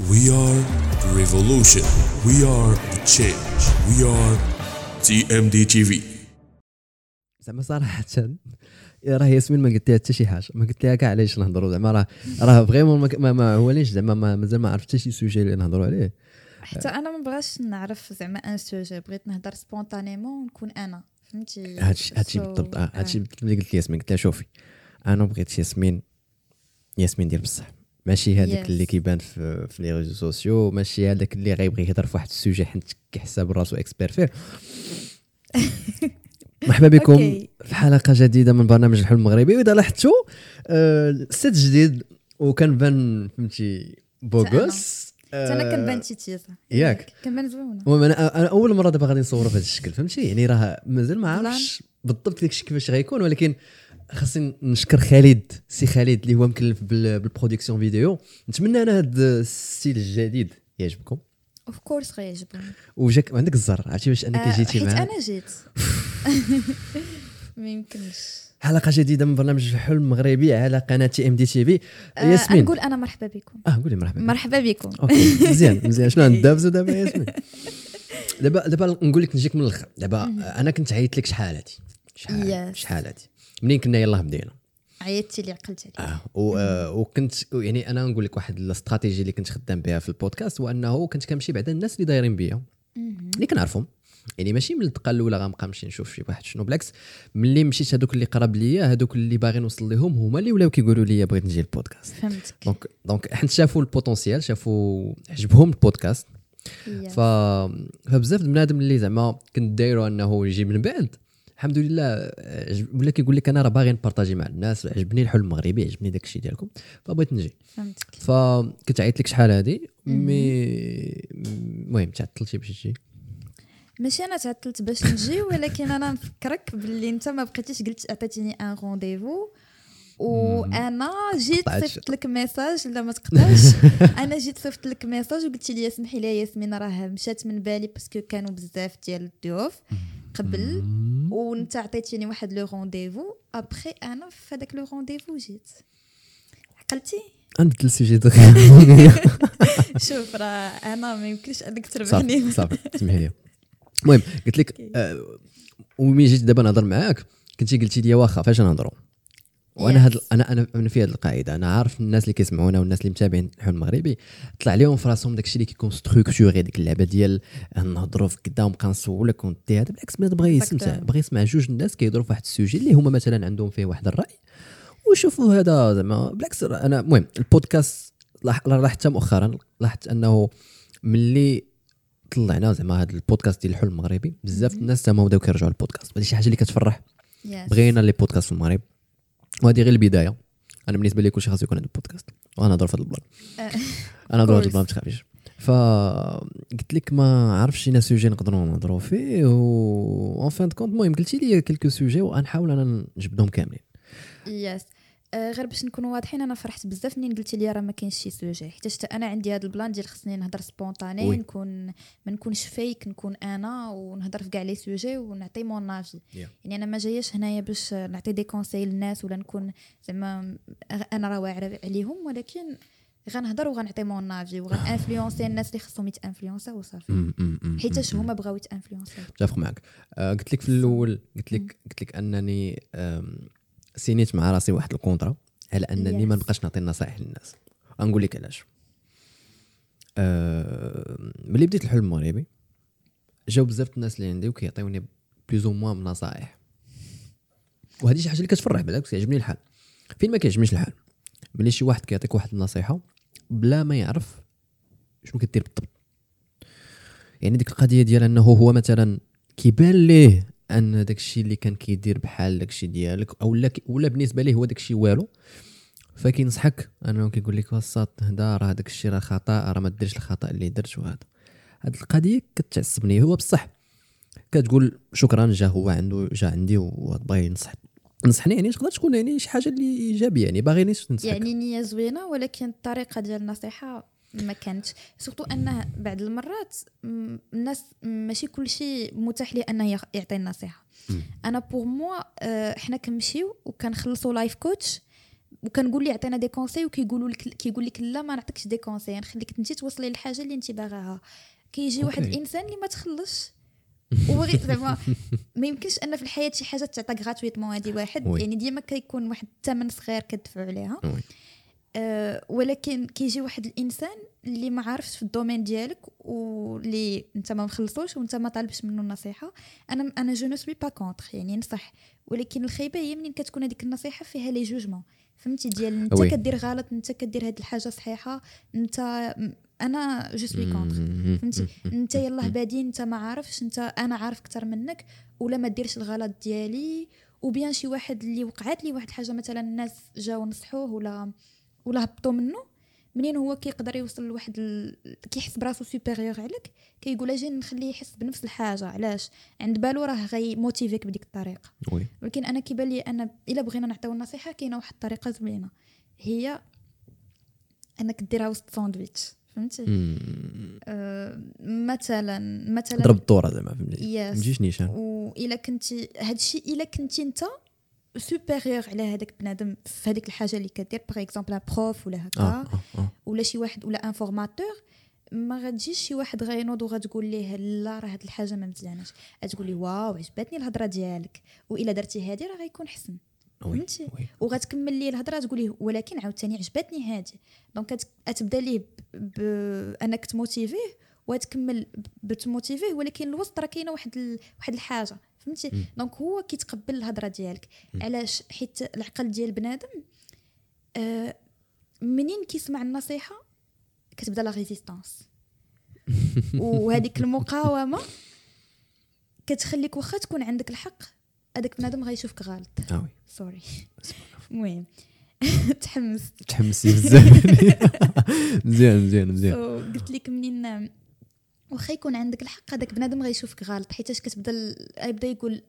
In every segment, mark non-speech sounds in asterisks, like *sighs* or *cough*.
We are the revolution. We are the change. We are MDTV. زعما صراحة راه ياسمين ما قلت لها حتى شي حاجة. ما قلت لها كاع علاش نهضروا. زعما راه راه vraiment ما, ما, هواليش زعما ما- مازال ما عرفت حتى شي sujet اللي نهضروا عليه. حتى أنا ما بغاش نعرف زعما un sujet بغيت نهضر spontanément ونكون أنا. فهمتي؟ هادشي هادشي بالضبط. آه، آه. هادشي بالضبط اللي قلت لياسمين قلت لها شوفي أنا بغيت ياسمين ياسمين ديال بصح. ماشي هذاك Yes. اللي كيبان في, في les réseaux sociaux ماشي هذاك اللي غيبغي يهضر في واحد ال sujet حيت كيحسب براسو expert فيه *laughs* مرحبا بكم. في حلقة جديدة من برنامج الحلم المغربي وإذا لاحظتوا آه، set جديد وكنبان فهمتي beau gosse أنا كنبان تيتيزا ياك. كنبان زوينة المهم أنا أول مرة دابا غادي نصوروا بهذا الشكل فهمتي يعني راه مازال ما. عرفتش بالضبط داك الشيء كيفاش غيكون ولكن خاصني نشكر خالد سي خالد اللي هو مكلف بال- بال production vidéo نتمنى أنا هذا ال style الجديد يعجبكم. Of course غيعجبهم وجاك عندك الزهر عرفتي باش أنك آه، جيتي حيت معنا أنا جيت. *laughs* ما يمكنش. حلقة جديدة من برنامج الحلم المغربي على قناة MDTV ياسمين. نقول أنا مرحبا بكم. آه قولي مرحبا مرحبا بكم. okay مزيان *laughs* مزيان. شنو ندابزو دابا ياسمين؟ *laughs* دابا دابا نقول لك نجيك من الأخر. دابا أنا كنت عيطت لك شحال هادي؟ شحال Yes. شحال هادي؟ منين كنا يلاه بدينا؟ عيطتي لي عقلت عليك. آه و- آه، وكنت يعني أنا نقول لك واحد الاستراتيجي اللي كنت خدام بها في البودكاست هو أنه كنت كنمشي بعدا الناس اللي دايرين بيا اللي كنعرفهم. يعني ماشي من الدقة الأولى غنبقى نمشي نشوف شي واحد شنو بالعكس. ملي مشيت هذوك اللي قرب ليا هذوك اللي باغي نوصل لهم هما اللي ولاو كيقولوا لي بغيت نجي البودكاست فهمتك. donc donc حيت شافوا ال potentiel شافوا عجبهم البودكاست. ف... فبزاف د بنادم اللي زعما كنت دايرو أنه يجي من بعد. الحمد لله آه، ولا كيقول لك أنا راه باغي نبارطاجي مع الناس عجبني الحلم المغربي عجبني داك الشيء ديالكم فبغيت نجي. فهمتك. فكنت عيطت لك شحال هادي mais المهم تعطلتي باش تجي. ماشي أنا تعطلت باش نجي ولكن أنا نفكرك باللي أنت ما بقيتيش قلت عطيتيني un rendez-vous وأنا جيت. صيفط لك message لا ما تقطعش *laughs* أنا جيت صيفط لك message وقلت لي اسمحي لي ياسمين راه مشات من بالي parce que كانوا بزاف ديال الضيوف. قبل وانت عطيتيني واحد le rendez-vous après أنا في هذاك le rendez-vous جيت. عقلتي؟ نبدل ال sujet دغيا شوف راه أنا ما يمكنش أنك تربحني. صافي سمحي لي. المهم قلت لك آه، وملي جيت دابا نهضر معاك كنتي قلتي لي واخا فاش نهضروا وأنا هاد. أنا أنا أنا في هذه القاعدة. أنا عارف الناس اللي كيسمعونا والناس اللي متابعين الحلم المغربي طلع لهم في راسهم داكشي اللي كيكون structuré ديك اللعبة ديال نهضروا في كدا ونبقى نسولك ونتي هذا بالعكس ما بغى يسمع. بغى يسمع جوج الناس كيهضروا في واحد ال sujet اللي هما مثلا عندهم فيه واحد الرأي. وشوفوا هذا زعما بالعكس أنا المهم البودكاست لاح- لاحظت مؤخرا لاحظت أنه ملي طلعنا زعما هذا البودكاست ديال الحلم المغربي بزاف الناس تما بداو كيرجعوا للبودكاست. هذه شي حاجة اللي كتفرح؟ Yes. بغينا les podcasts في المغرب. وهذه غير البداية. أنا بالنسبة لي كلشي خاصو يكون عنده بودكاست وأنا نهضر في هذا ال plan. *laughs* أنا نهضر في هذا. ال plan ما تخافيش. ف قلت لك ما عرفتش شي sujet نقدروا نهضروا فيه و en fin de compte المهم قلتي لي quelques sujets وغنحاول أنا نجبدهم كاملين. Yes غير باش نكونوا واضحين أنا فرحت بزاف منين قلتي لي راه ما كاينش شي sujet حيت حتى أنا عندي هذا ال plan ديال خصني نهضر spontanée. نكون ما نكونش فيك نكون أنا ونهضر في كاع les sujets ونعطي mon avis Yeah. يعني أنا ما جاياش هنايا باش نعطي des conseils للناس ولا نكون زعما أنا راه واعرة عليهم ولكن غنهضر وغنعطي mon avis وغنأنفلونسي *sighs* الناس اللي خصهم يتانفلونسا وصافي. حيتاش هما بغاو يتانفلونسا متفق معك آه، قلت لك في الأول قلت لك قلت لك أنني سينيت مع راسي واحد ال contrat على أنني ما Yes. نبقاش نعطي النصائح للناس. غنقول لك علاش. آه، ملي بديت الحلم المغربي جاو بزاف الناس اللي عندي وكيعطيوني plus ou moins نصائح. وهذه شي حاجة اللي كتفرح بالعكس كيعجبني الحال. فين ما كيعجبنيش الحال ملي شي واحد كيعطيك واحد النصيحة بلا ما يعرف شنو كدير بالضبط. يعني ديك القضية ديال أنه هو مثلا كيبان ليه أن داك الشيء اللي كان كيدير بحال داك الشيء ديالك أو لا ولا بالنسبة ليه هو داك الشيء والو. فكينصحك أنه كيقول لك وسط هدا راه داك الشيء راه خطأ راه ما ديرش الخطأ اللي درت وهذا. هاد القضية كتعصبني. هو بصح كتقول شكرا جا هو عنده جا عندي وبغى ينصح نصحني يعني تقدر تكون يعني شي حاجة اللي إيجابية يعني باغي نصحك. يعني نية زوينة ولكن الطريقة ديال النصيحة ما كانتش. surtout أنه بعض المرات الناس ماشي كل شيء متاح ليه أنه يعطي النصيحة. أنا pour moi آه، حنا كنمشيو وكنخلصوا life coach وكنقول لي عطينا des conseils وكيقولوا لك كيقول لك لا ما نعطيكش des conseils نخليك انت توصلي للحاجة اللي انت باغاها. كيجي واحد. الانسان اللي ما تخلصش. *laughs* وغير زعما ما يمكنش أن في الحياة شي حاجة تعطى gratuitement هادي واحد. يعني ديما كيكون واحد الثمن صغير كتدفعوا عليها. آه ولكن كيجي واحد الإنسان اللي ما عارفش في ال domaine ديالك واللي انت ما مخلصوش وانت ما طالبش منه النصيحة أنا أنا je ne suis pas contre يعني نصح. ولكن الخيبة هي منين كتكون هذيك النصيحة فيها les jugements فهمتي؟ ديال أنت oui. كدير غلط أنت كدير هاد الحاجة صحيحة أنت أنا je suis contre فهمتي؟ أنت يلاه بادي أنت ما عارفش أنت أنا عارف أكثر منك ولا ما ديرش الغلط ديالي. وبيان شي واحد اللي وقعت لي واحد الحاجة مثلا الناس جاو نصحوه ولا ولا هبطوا منه منين هو كيقدر يوصل لواحد ال... كيحس براسو supérieur عليك كيقول أجي نخليه يحس بنفس الحاجة علاش؟ عند بالو راه غي motivé بيك بديك الطريقة. oui. ولكن أنا كيبان لي أنا إلا بغينا نعطيو النصيحة كاينة واحد الطريقة زوينة. هي أنك ديرها وسط ساندويتش فهمتي؟ آه مثلا مثلا ضرب الدورة زعما فهمتي. ما تجيش نيشان. والا كنتي هادشي إلا كنتي أنت supérieur على هذاك بنادم في هذيك الحاجة اللي كدير par exemple prof ولا هكا آه آه آه. ولا شي واحد ولا un formateur ما غتجيش شي واحد غينوض وغتقول ليه لا راه هاد الحاجة ما مزياناش. غتقول لي waw عجبتني الهضرة ديالك. وإلا درتي هادي راه غيكون حسن. فهمتي؟ وغتكمل ليه الهضرة تقول ليه ولكن عاوتاني عجبتني هادي. donc غتبدا ليه بانك ت motiver ه وتكمل بت motiver ه ولكن الوسط راه كاينة واحد ال... واحد الحاجة. فهمتي donc هو كيتقبل الهضره ديالك علاش حيت العقل ديال بنادم آه منين كيسمع النصيحه كتبدا la résistance. *laughs* وهذيك المقاومه كتخليك واخا تكون عندك الحق هذاك بنادم غيشوفك غلط. آه oui. Sorry *laughs* المهم. *laughs* تحمست. تحمسي بزاف. مزيان مزيان مزيان. قلت لك منين واخا يكون عندك الحق هذاك بنادم غيشوفك غلط حيتاش كتبدا يبدا يقول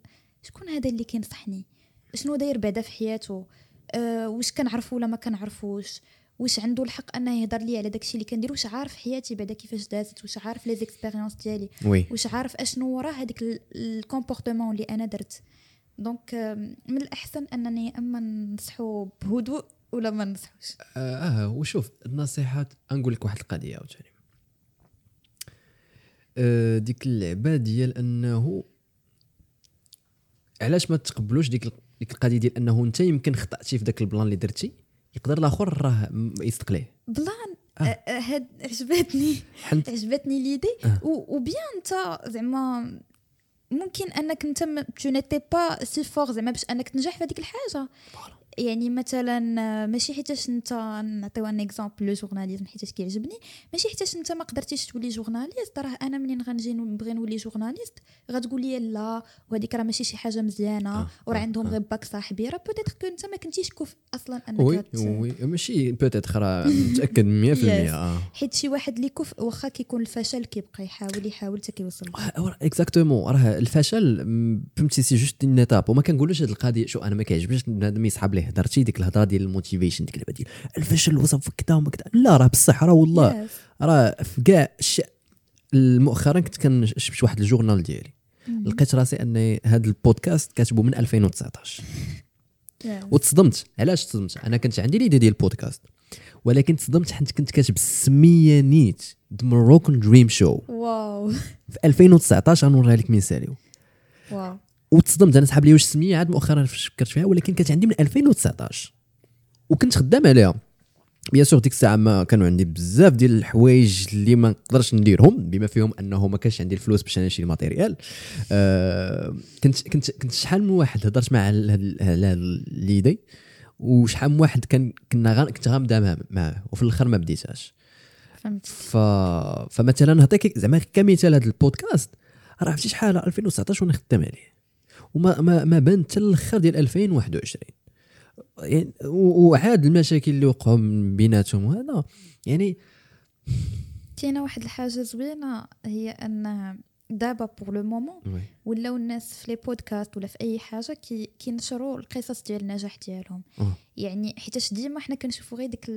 شكون هذا اللي كينصحني؟ شنو داير بعدا في حياته؟ أه واش كنعرفو ولا ما كنعرفوش؟ واش عنده الحق أنه يهضر لي على داكشي اللي كندير؟ واش عارف حياتي بعدا كيفاش دازت؟ واش عارف les expériences ديالي؟ oui. واش عارف أشنو وراه هذيك ال comportement اللي أنا درت؟ donc آم، من الأحسن أنني أما نصحو بهدوء ولا ما نصحوش آه آه، وشوف النصيحات نقول لك واحد القضية عاوتاني. آه ديك اللعبة ديال أنه علاش ما تقبلوش ديك ديك القضية ديال أنه أنت يمكن خطأتي في ذاك ال plan اللي درتي؟ يقدر الآخر راه م- يصدق ليه. plan؟ آه. آه، آه، هاد عجبتني. حنت عجبتني ليدي. آه. وبيان أنت زعما ممكن أنك أنت تو نيتي با سي فور زعما باش أنك تنجح في هذيك الحاجة. يعني مثلا ماشي حيتاش انت نعطيو ان اكزومبل لو جورناليزم حيتاش كيعجبني. ماشي حيتاش انت ما قدرتيش تولي جورناليست راه أنا منين غنجي نبغي نولي جورناليست؟ غتقول لي لا وهذيك راه ماشي شي حاجة مزيانة آه، وراه آه، عندهم آه. غير باك صاحبي راه بوتيتر كو انت ما كنتيش كوف أصلا أنك وي وي ماشي peut-être راه متأكد *laughs* 100% Yes. آه. حيت شي واحد اللي كفء واخا كيكون الفشل كيبقى يحاول يحاول حتى كيوصل. exactement راه الفشل فهمتي c'est juste une étape وما كنقولوش هذه القضية شوف أنا ما كيعجبنيش بنادم يسحب ليه هضرتي ديك الهضرة ديال ال motivation ديك اللعبه ديال الفشل وصف كذا وما كذا لا راه بصح راه والله. راه في كاع. مؤخرا كنت كنشنبش واحد ال journal ديالي. لقيت راسي أن هذا البودكاست كاتبه من 2019 Yes. وتصدمت. علاش تصدمت؟ أنا كنت عندي l'idée ديال البودكاست. ولكن تصدمت حيت كنت كاتب السميه نيت the Moroccan dream شو واو. في 2019 غنوريها لك مثالي. waw. وتصدمت أنا سحب لي واش السميه عاد مؤخرا فكرت فيها ولكن كانت عندي من 2019 وكنت خدام عليها. bien sûr ديك الساعة ما كانوا عندي بزاف ديال الحوايج اللي ما نقدرش نديرهم بما فيهم أنه ما كانش عندي الفلوس باش نشري ال matériel آه كنت كنت كنت شحال من واحد؟ هضرت مع على ليدي وشحال من واحد كان كنا كنت غنبدأ معاه وفي الأخر ما بديتهاش. فهمت. ف... فمثلا نعطيك زعما كمثال هذا البودكاست راه عرفتي شحال؟ 2019 وأنا خدام عليه. وما ما, ما بان حتى الآخر ديال 2021 يعني وعاد المشاكل اللي وقعوا بيناتهم وهذا يعني كاينة واحد الحاجة زوينة هي أن دابا pour le moment ولاو الناس في les podcasts ولا في أي حاجة كي كينشروا القصص ديال النجاح ديالهم آه. يعني حيتاش ديما حنا كنشوفوا غير ديك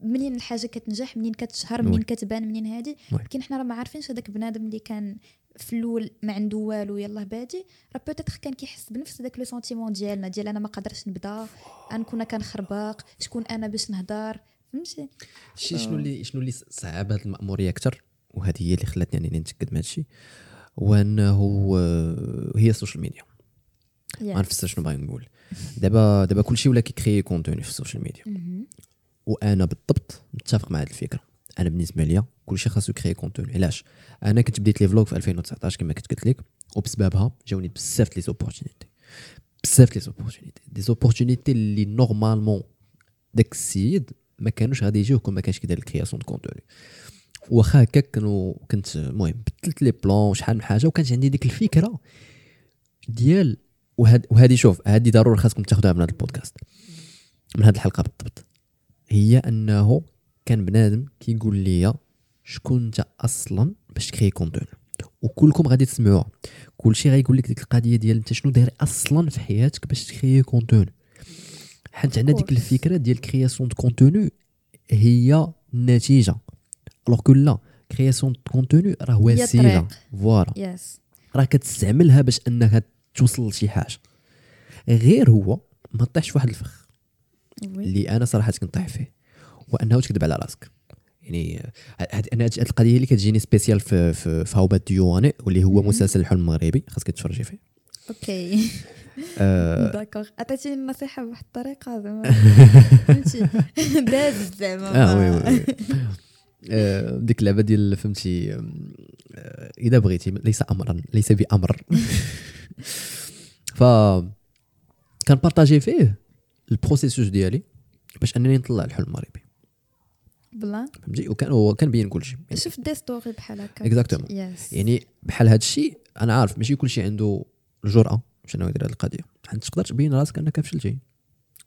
منين الحاجة كتنجح منين كتشهر منين. كتبان منين هادي oui. لكن حنا راه ما عارفينش هذاك بنادم اللي كان في الأول ما عنده والو يلاه بادي. راه peut-être كان كيحس بنفس داك le sentiment ديالنا ديال أنا ما قدرتش نبدا أنا كنا كنخربق شكون أنا باش نهضر؟ فهمتي؟ شي شنو اللي شنو اللي صعب هذه المأمورية أكثر وهذه هي اللي خلاتني أنني نتأكد من هذا الشيء هو أنه آه، هي ال social media ما نفسر شنو باغي نقول. دابا دابا كلشي ولا كي créer contenu في ال social media وأنا بالضبط متفق مع هذه الفكرة. أنا بالنسبة ليا كلشي خاصو ي créer contenu علاش؟ أنا كنت بديت les vlogs في 2019 كما كنت قلت لك وبسببها جاوني بزاف les opportunités بزاف les opportunités des opportunités اللي normalement داك السيد ما كانوش غادي يجيوه كون ما كانش كيدير ال création de contenu واخا هكا كانوا كنت المهم بدلت لي plans شحال من حاجة وكانت عندي ديك الفكرة ديال وهذه شوف هذه ضروري خاصكم تاخذوها من هذا البودكاست من هذه الحلقة بالضبط هي أنه كان بنادم كيقول لي شكون انت أصلا باش تـ créer contenu. وكلكم غادي تسمعوها. كلشي غايقول لك ديك القضية ديال انت شنو داير أصلا في حياتك باش تـ créer contenu. حيت عندنا ديك. الفكرة ديال création de contenu هي النتيجه alors que la création de contenu راه وسيله. voilà راه كتستعملها باش انك توصل لشي حاجة غير هو ما طيحش في واحد الفخ اللي أنا صراحة كنطيح فيه هو انه تكذب على راسك؟ يعني هاد أنا هاد القضية اللي كتجيني spécial في في, في هاوبات ديواني واللي هو مسلسل الحلم المغربي. خاصك تفرجي فيه. Okay. *laughs* آه. d'accord عطيتيني النصيحة بواحد الطريقة زعما. *laughs* فهمتي؟ *laughs* داز زعما. آه oui oui. آه، ديك اللعبة ديال فهمتي آه، إذا بغيتي ليس امرا ليس بأمر. ف كان partager فيه ال processus ديالي باش أنني نطلع الحلم المغربي. بلا؟ فهمتي؟ وكان هو كان بين كلشي يعني شفت des story بحال هكا. Exactement. Yes يعني بحال هذا الشيء أنا عارف ماشي كلشي عنده الجرأة باش انه يدير هذه القضية. حيت تقدر تبين راسك أنك فشلتي.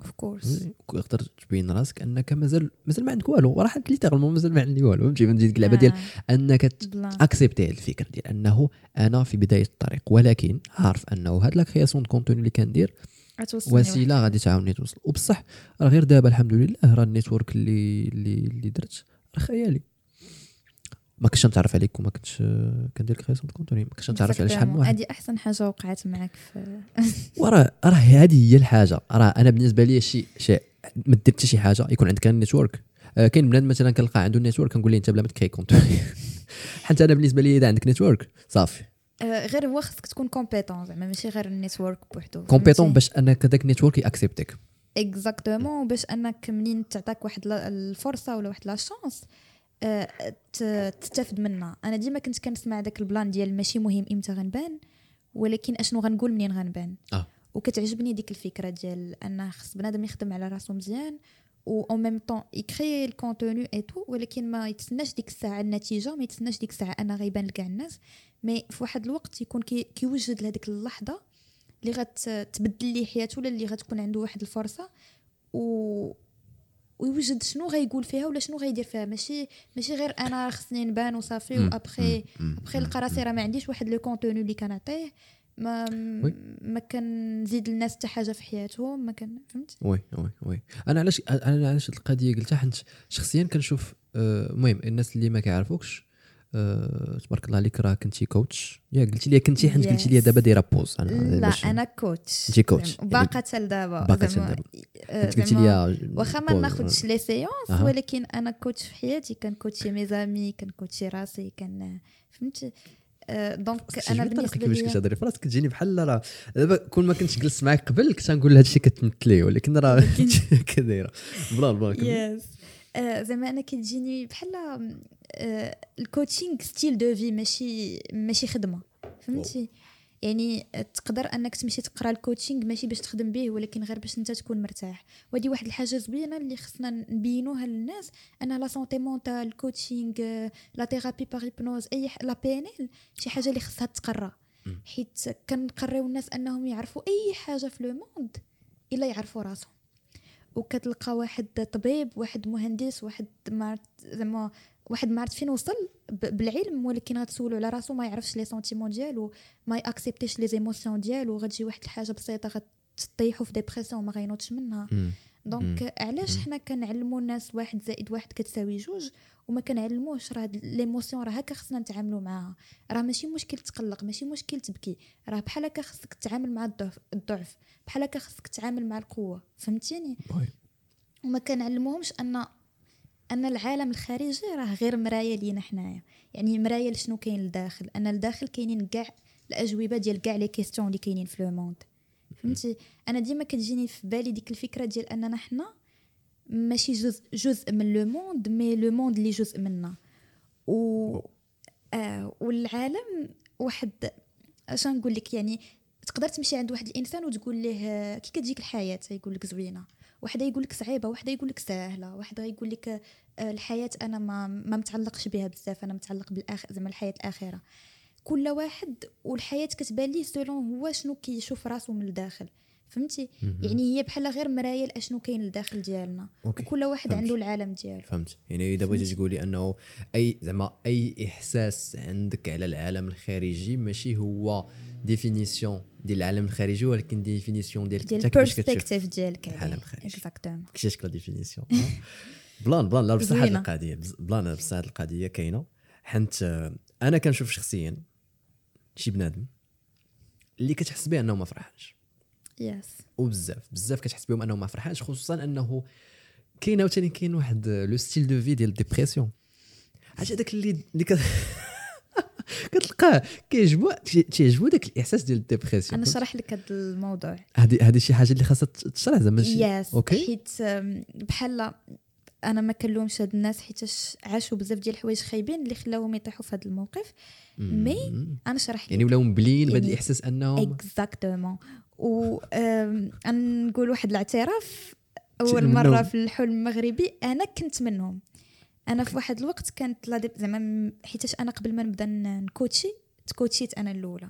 of course تقدر تبين راسك أنك مازال مازال ما عندك والو. راه littéralement مازال ما عندي والو. فهمتي؟ فهمتي ديك اللعبة ديال أنك ت- بلا. accepter هذه الفكرة ديال أنه أنا في بداية الطريق ولكن عارف أنه هاد la création de contenu اللي كندير وسيلة غادي تعاوني توصل. وبصح راه غير دابا الحمد لله راه ال network اللي اللي اللي درت راه خيالي. ما كنتش نتعرف عليك وما كنتش كندير création de contenu ما كنتش نتعرف على شحال من. واحد. هذه أحسن حاجة وقعت معك في *laughs* وراه راه هذه هي الحاجة. راه أنا بالنسبة لي شي شيء ما دير حتى شي حاجة يكون عندك ال network. آه كاين بنادم مثلا كنلقى عنده ال network كنقول ليه أنت بلا ما تـ créer contenu *laughs* حتى أنا بالنسبة لي إذا عندك network صافي. غير هو خصك تكون compétent زعما ماشي غير ال network بوحدو compétent باش أنك هذاك ال network يـ accepter ك. Exactement باش أنك منين تعطاك واحد الفرصة ولا واحد la chance آه، تستافد منها. أنا ديما كنت كنسمع داك ال plan ديال ماشي مهم إمتى غنبان ولكن أشنو غنقول منين غنبان. آه. وكتعجبني ديك الفكرة ديال أن خص بنادم يخدم على راسو مزيان و en même temps يـ créer ال contenu et tout ولكن ما يتسناش ديك الساعة النتيجة ما يتسناش ديك الساعة أنا غيبان لكاع الناس. mais في واحد الوقت يكون كي كيوجد لهذيك اللحظة اللي غتبدل ليه حياته ولا اللي غتكون عنده واحد الفرصة و ويوجد شنو غيقول فيها ولا شنو غيدير فيها. ماشي ماشي غير أنا خصني نبان وصافي. وابخي. أبخي نلقى راسي راه ما عنديش واحد le contenu اللي كنعطيه ما. ما كنزيد للناس حتى حاجة في حياتهم ما كان فهمت؟ oui oui oui. أنا علاش أنا علاش القضية قلتها؟ حيت شخصيا كنشوف آه، المهم الناس اللي ما كيعرفوكش آه، تبارك الله عليك راه كنتي coach يا قلتي لي كنتي حيت قلتي لي. دابا دايرة pause أنا لا أنا coach أنتي coach. زعما باقا حتى لدابا باقا حتى لدابا. آه، حيت قلتي لي واخا ما. ناخذش les séances. ولكن أنا coach في حياتي كان coacher mes amis كان coacher راسي كان فهمتي آه، donc خصك أنا بالنسبة كيفاش لي كتهضري في راسك كتجيني بحال راه دابا كون ما كنتش جلست معاك قبل كنت غنقول هذا الشيء كتمثليه ولكن راه هكا *laughs* دايره بلا بلا. Yes آه، زعما أنا كتجيني بحال آه، ال coaching style de vie ماشي ماشي خدمة فهمتي؟ يعني آه، تقدر أنك تمشي تقرأ ال coaching ماشي باش تخدم به ولكن غير باش أنت تكون مرتاح. وهذه واحد الحاجة زوينة اللي خصنا نبينوها للناس أن la santé mentale ال coaching آه، la thérapie par hypnose et la PNL شي حاجة اللي خصها تقرأ. حيت كنقريو الناس أنهم يعرفوا أي حاجة في le monde إلا يعرفوا راسهم. وكتلقى واحد طبيب واحد مهندس واحد ما زعما واحد ما عرفت فين وصل بالعلم ولكن غتسولو على راسو ما يعرفش les sentiments ديالو ما يـ accepter ش les émotions ديالو غتجي واحد الحاجة بسيطة غتطيحو في dépression ما غينوضش منها. donc علاش حنا كنعلموا الناس واحد زائد واحد كتساوي جوج وما كنعلموش راه l'émotion راه هكا خصنا نتعاملوا معاها. راه ماشي مشكل تقلق ماشي مشكل تبكي. راه بحال هكا خصك تتعامل مع الضعف الضعف. بحال هكا خصك تتعامل مع القوة. فهمتيني. وما كنعلموهمش أن أن العالم الخارجي راه غير مرايه لينا حنايا. يعني مرايه لشنو كاين لداخل؟ أن لداخل كاينين كاع الأجوبة ديال كاع les questions اللي كاينين في le monde فهمتي؟ أنا ديما كتجيني في بالي ديك الفكرة ديال أننا حنا ماشي جزء جزء من le monde mais le monde اللي جزء منا. و آه والعالم واحد اش نقول لك؟ يعني تقدر تمشي عند واحد الإنسان وتقول له آه، كي كتجيك الحياة يقول لك زوينة. وحده يقول لك صعيبة وحده يقول لك سهله وحده يقول لك آه، الحياة أنا ما ما متعلقش بها بزاف أنا متعلق بالاخ زعما الحياة الآخرة. كل واحد والحياة كتبان ليه selon هو شنو كيشوف راسو من الداخل. فهمتي؟ يعني هي بحال غير مرايه لاشنو كاين لداخل ديالنا. Okay. وكل واحد فهمت. عنده العالم ديالو. فهمت. يعني إذا بغيتي تقولي أنه أي زعما أي إحساس عندك على العالم الخارجي ماشي هو définition ديال العالم الخارجي ولكن définition ديال كتشوف ال perspective ديالك العالم الخارجي. exactement كيفاش شكل définition *laughs* plan plan لا بصح هاد زوينة. القضية plan بصح هاد القضية كاينة. حيت آه، أنا كنشوف شخصيا شي بنادم اللي كتحس به أنه ما فرحانش. yes وبزاف بزاف كتحس بهم أنه ما فرحانش خصوصا أنه كاين عاوتاني كاين واحد le style de vie ديال ال dépression عرفتي هذاك اللي اللي كت... *laughs* كتلقاه كيعجبو تيعجبو داك الإحساس ديال ال dépression أنا نشرح لك هذا الموضوع. هذه هذه شي حاجة اللي خاصها تشرح زعما yes okay؟ حيت بحال أنا ما كنلومش هاد الناس حيتاش عاشوا بزاف ديال الحوايج خايبين اللي خلاوهم يطيحوا في هذا الموقف. mais. أنا نشرح لك يعني ولاو مبلين بهذا يعني الإحساس أنهم exactement و نقول واحد الاعتراف. أول مرة؟ في الحلم المغربي أنا كنت منهم. أنا في واحد الوقت كانت لا زعما حيتاش أنا قبل ما نبدا نكوتشي تكوتشيت أنا الأولى.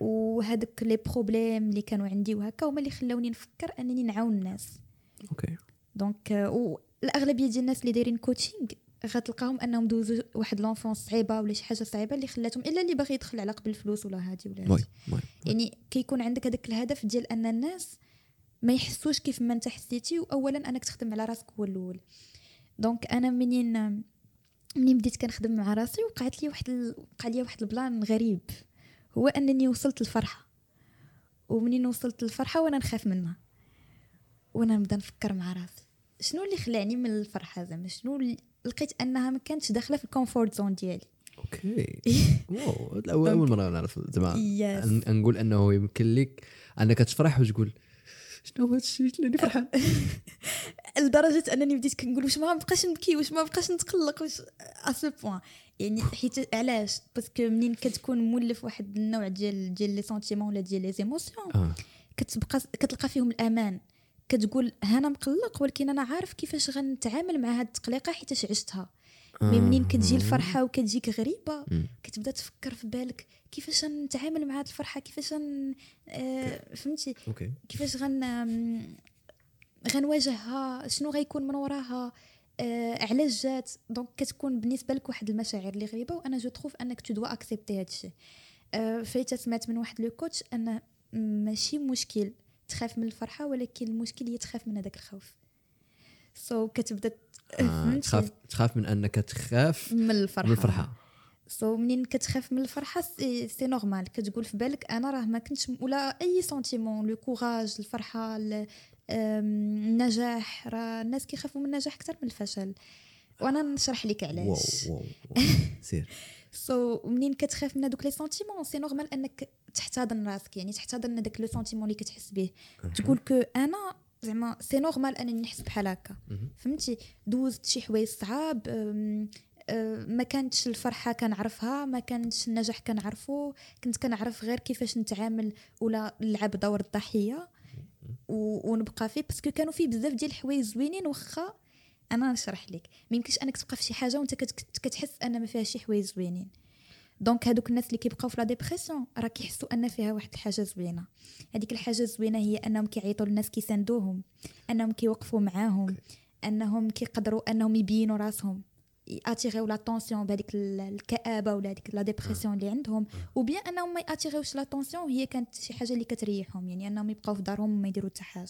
وهذوك les problèmes اللي كانوا عندي وهكا هما اللي خلاوني نفكر أنني نعاون الناس. okay. donc والاغلبيه ديال الناس اللي دايرين coaching غتلقاهم أنهم دوزوا واحد l'enfance صعيبة ولا شي حاجة صعيبة اللي خلاتهم إلا اللي باغي يدخل على قبل الفلوس ولا هادي ولا هادي. يعني كيكون عندك هذاك الهدف ديال أن الناس ما يحسوش كيف ما أنت حسيتي واولا أنك تخدم على راسك هو الأول. donc أنا منين منين بديت كنخدم مع راسي وقعت لي واحد ال... وقع لي واحد plan غريب. هو أنني وصلت للفرحه ومنين وصلت للفرحه وأنا نخاف منها. وأنا نبدا نفكر مع راسي. شنو اللي خلاني من الفرحة زعما؟ شنو لقيت أنها ما كانتش داخلة في ال comfort zone ديالي. okay. *laughs* wow أول مرة نعرف زعما نقول أنه يمكن لك أنك تفرح وتقول شنو هو هادشي اللي فرحان *laughs* لدرجة أنني بديت كنقول واش ما نبقاش نبكي؟ واش ما نبقاش نتقلق؟ واش à ce point يعني حيت علاش؟ parce que منين كتكون مولف واحد النوع ديال ديال les sentiments ولا ديال les émotions آه. كتبقى كتلقى فيهم الأمان. كتقول أنا مقلق ولكن أنا عارف كيفاش غنتعامل مع هاد التقليقة حيتاش عشتها. mais منين كتجي الفرحة وكتجيك غريبة. كتبدا تفكر في بالك كيفاش نتعامل مع هاد الفرحة كيفاش ن... آه فهمتي؟ كيفاش غن غنواجهها؟ شنو غيكون من وراها؟ آه علاش جات؟ donc كتكون بالنسبة لك واحد المشاعر اللي غريبة وأنا je trouve أنك tu dois accepter هذا الشيء آه فايته سمعت من واحد le coach أن ماشي مشكل. تخاف من الفرحة ولكن المشكل هي تخاف من هذاك الخوف. so so, كتبدا آه. *laughs* تخاف تخاف من أنك تخاف من الفرحة. من الفرحة. so منين كتخاف من الفرحة؟ c'est, c'est normal كتقول في بالك أنا راه ما كنتش ولا أي sentiment le courage الفرحة النجاح. راه الناس كيخافوا من النجاح أكثر من الفشل. وأنا نشرح لك wow علاش wow wow. *laughs* سير. so so, منين كتخاف من هذوك les sentiments c'est normal انك تحتضن راسك يعني تحتضن هذاك le sentiment اللي كتحس به تقول que أنا زعما c'est normal أنني نحس بحال هكا. فهمتي؟ دوزت شي حوايج صعاب أم، ما كانتش الفرحة كنعرفها ما كانتش النجاح كنعرفو. كنت كنعرف غير كيفاش نتعامل ولا نلعب دور الضحية ونبقى فيه. parce que كانوا فيه بزاف ديال الحوايج زوينين واخا أنا نشرح لك. ما يمكنش أنك تبقى في شي حاجة وأنت كت- كتحس أن ما فيها شي حوايج زوينين. donc هادوك الناس اللي كيبقاو في la dépression راه كيحسوا أن فيها واحد الحاجة زوينة. هذيك الحاجة الزوينة هي أنهم كيعيطوا للناس كيساندوهم أنهم كيوقفوا معاهم أنهم كيقدروا أنهم يبينوا راسهم يأتيغيو l'attention بهذيك ال- الكآبة ولا هذيك la dépression اللي عندهم وبيان أنهم ما يأتيغيوش l'attention هي كانت شي حاجة اللي كتريحهم يعني أنهم يبقاو في دارهم وما يديروا حتى حاجة.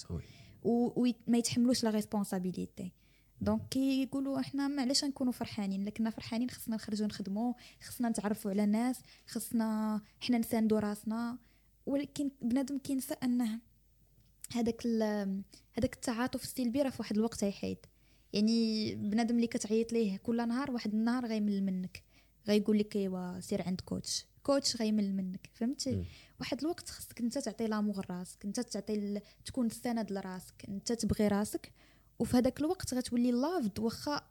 وما يتحملوش la responsabilité donc كيقولوا إحنا معلاش نكونوا فرحانين لكننا فرحانين خصنا نخرجوا نخدموا خصنا نتعرفوا على ناس خصنا حنا نساندوا راسنا. ولكن بنادم كينسى انه هذاك هذاك التعاطف السلبي راه في واحد الوقت غيحيد يعني بنادم اللي كتعيط ليه كل نهار واحد النهار غيمل منك. غيقول لك ايوا سير عند coach. coach غيمل منك فهمتي؟ واحد الوقت خصك انت تعطي l'amour راسك انت تعطي. تكون السند لراسك انت تبغي راسك. وفي هذاك الوقت غتولي لافد واخا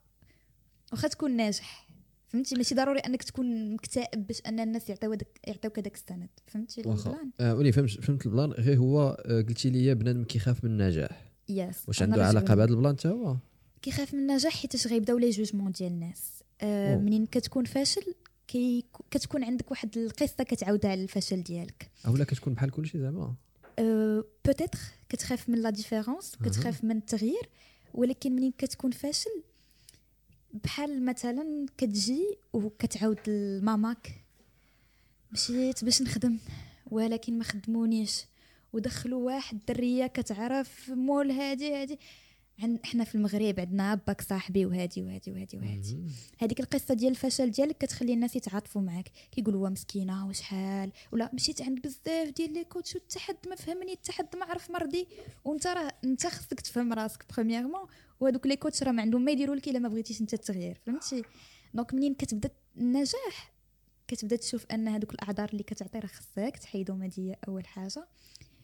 واخا تكون ناجح. فهمتي؟ ماشي ضروري أنك تكون مكتئب باش أن الناس يعطيو داك يعطيوك هذاك السند. فهمتي؟ ال plan. آه ولي فهمت فهمت ال plan؟ غير هو آه قلتي لي بنادم كيخاف من النجاح. yes واش عنده علاقة بهذا ال plan حتى هو؟ كيخاف من النجاح حيت غيبداو les jugements ديال الناس. آه أوه. منين كتكون فاشل كي كتكون عندك واحد القصة كتعاودها على الفشل ديالك. اولا كتكون بحال كلشي زعما؟ أه peut-être كتخاف من la différence كتخاف من التغيير. ولكن منين كتكون فاشل؟ بحال مثلا كتجي وكتعاود لماماك مشيت باش نخدم ولكن ما خدمونيش. ودخلوا واحد الدرية كتعرف مول هادي هادي. عن إحنا في المغرب عندنا باك صاحبي وهادي وهادي وهادي وهادي. هذيك القصة ديال الفشل ديالك كتخلي الناس يتعاطفوا معك كيقولوا وا مسكينة وشحال؟ ولا مشيت عند بزاف ديال les coachs وحتى حد ما فهمني حتى حد ما عرف مرضي. وانت راه انت خصك تفهم راسك premièrement وهذوك les coachs راه ما عندهم ما يديروا لك إلا ما بغيتيش انت التغيير فهمتي؟ donc منين كتبدأ النجاح؟ كتبدأ تشوف أن هذوك الأعذار اللي كتعطي راه خصك تحيدهم. هذه أول حاجة.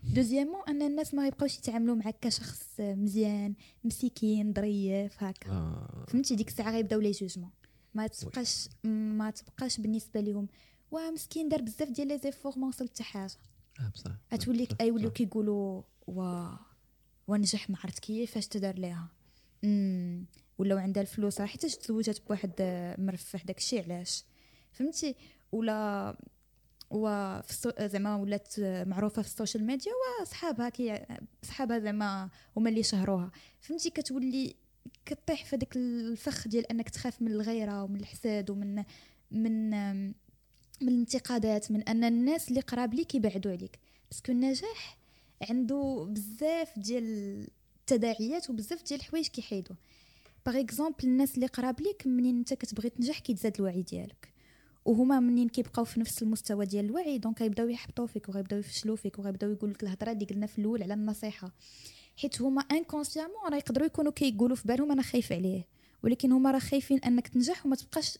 deuxièmement أن الناس ما يبقاوش يتعاملوا معك كشخص مزيان مسكين ظريف هكا. آه. فهمتي؟ ديك الساعة غيبداو les jugements. ما تبقاش ما تبقاش بالنسبة لهم وا مسكين دار بزاف ديال les efforts ما وصل حتى حاجة. آه بصح. غتولي au lieu صح. كيقولوا وا ونجح ما عرفت كيفاش تدار ليها امم ولاو عندها الفلوس راه حيتاش تزوجات بواحد مرفه داكشي علاش؟ فهمتي؟ ولا و في السو- زعما ولات معروفة في السوشيال ميديا وصحابها كي صحابها زعما هما اللي شهروها. فهمتي؟ كتولي كطيح في داك الفخ ديال أنك تخاف من الغيرة ومن الحساد ومن من من الانتقادات من أن الناس اللي قراب ليك يبعدوا عليك. parce que النجاح عنده بزاف ديال التداعيات وبزاف ديال الحوايج كيحيدوا par exemple الناس اللي قراب ليك منين أنت كتبغي تنجح كيتزاد الوعي ديالك. وهما منين كيبقاو في نفس المستوى ديال الوعي. donc غيبداو يحبطوا فيك وغيبداو يفشلوا فيك وغيبداو يقول لك الهضرة اللي قلنا في الأول على النصيحة. حيت هما inconsciemment راه يقدروا يكونوا كيقولوا في بالهم أنا خايف عليه. ولكن هما راه خايفين أنك تنجح وما تبقاش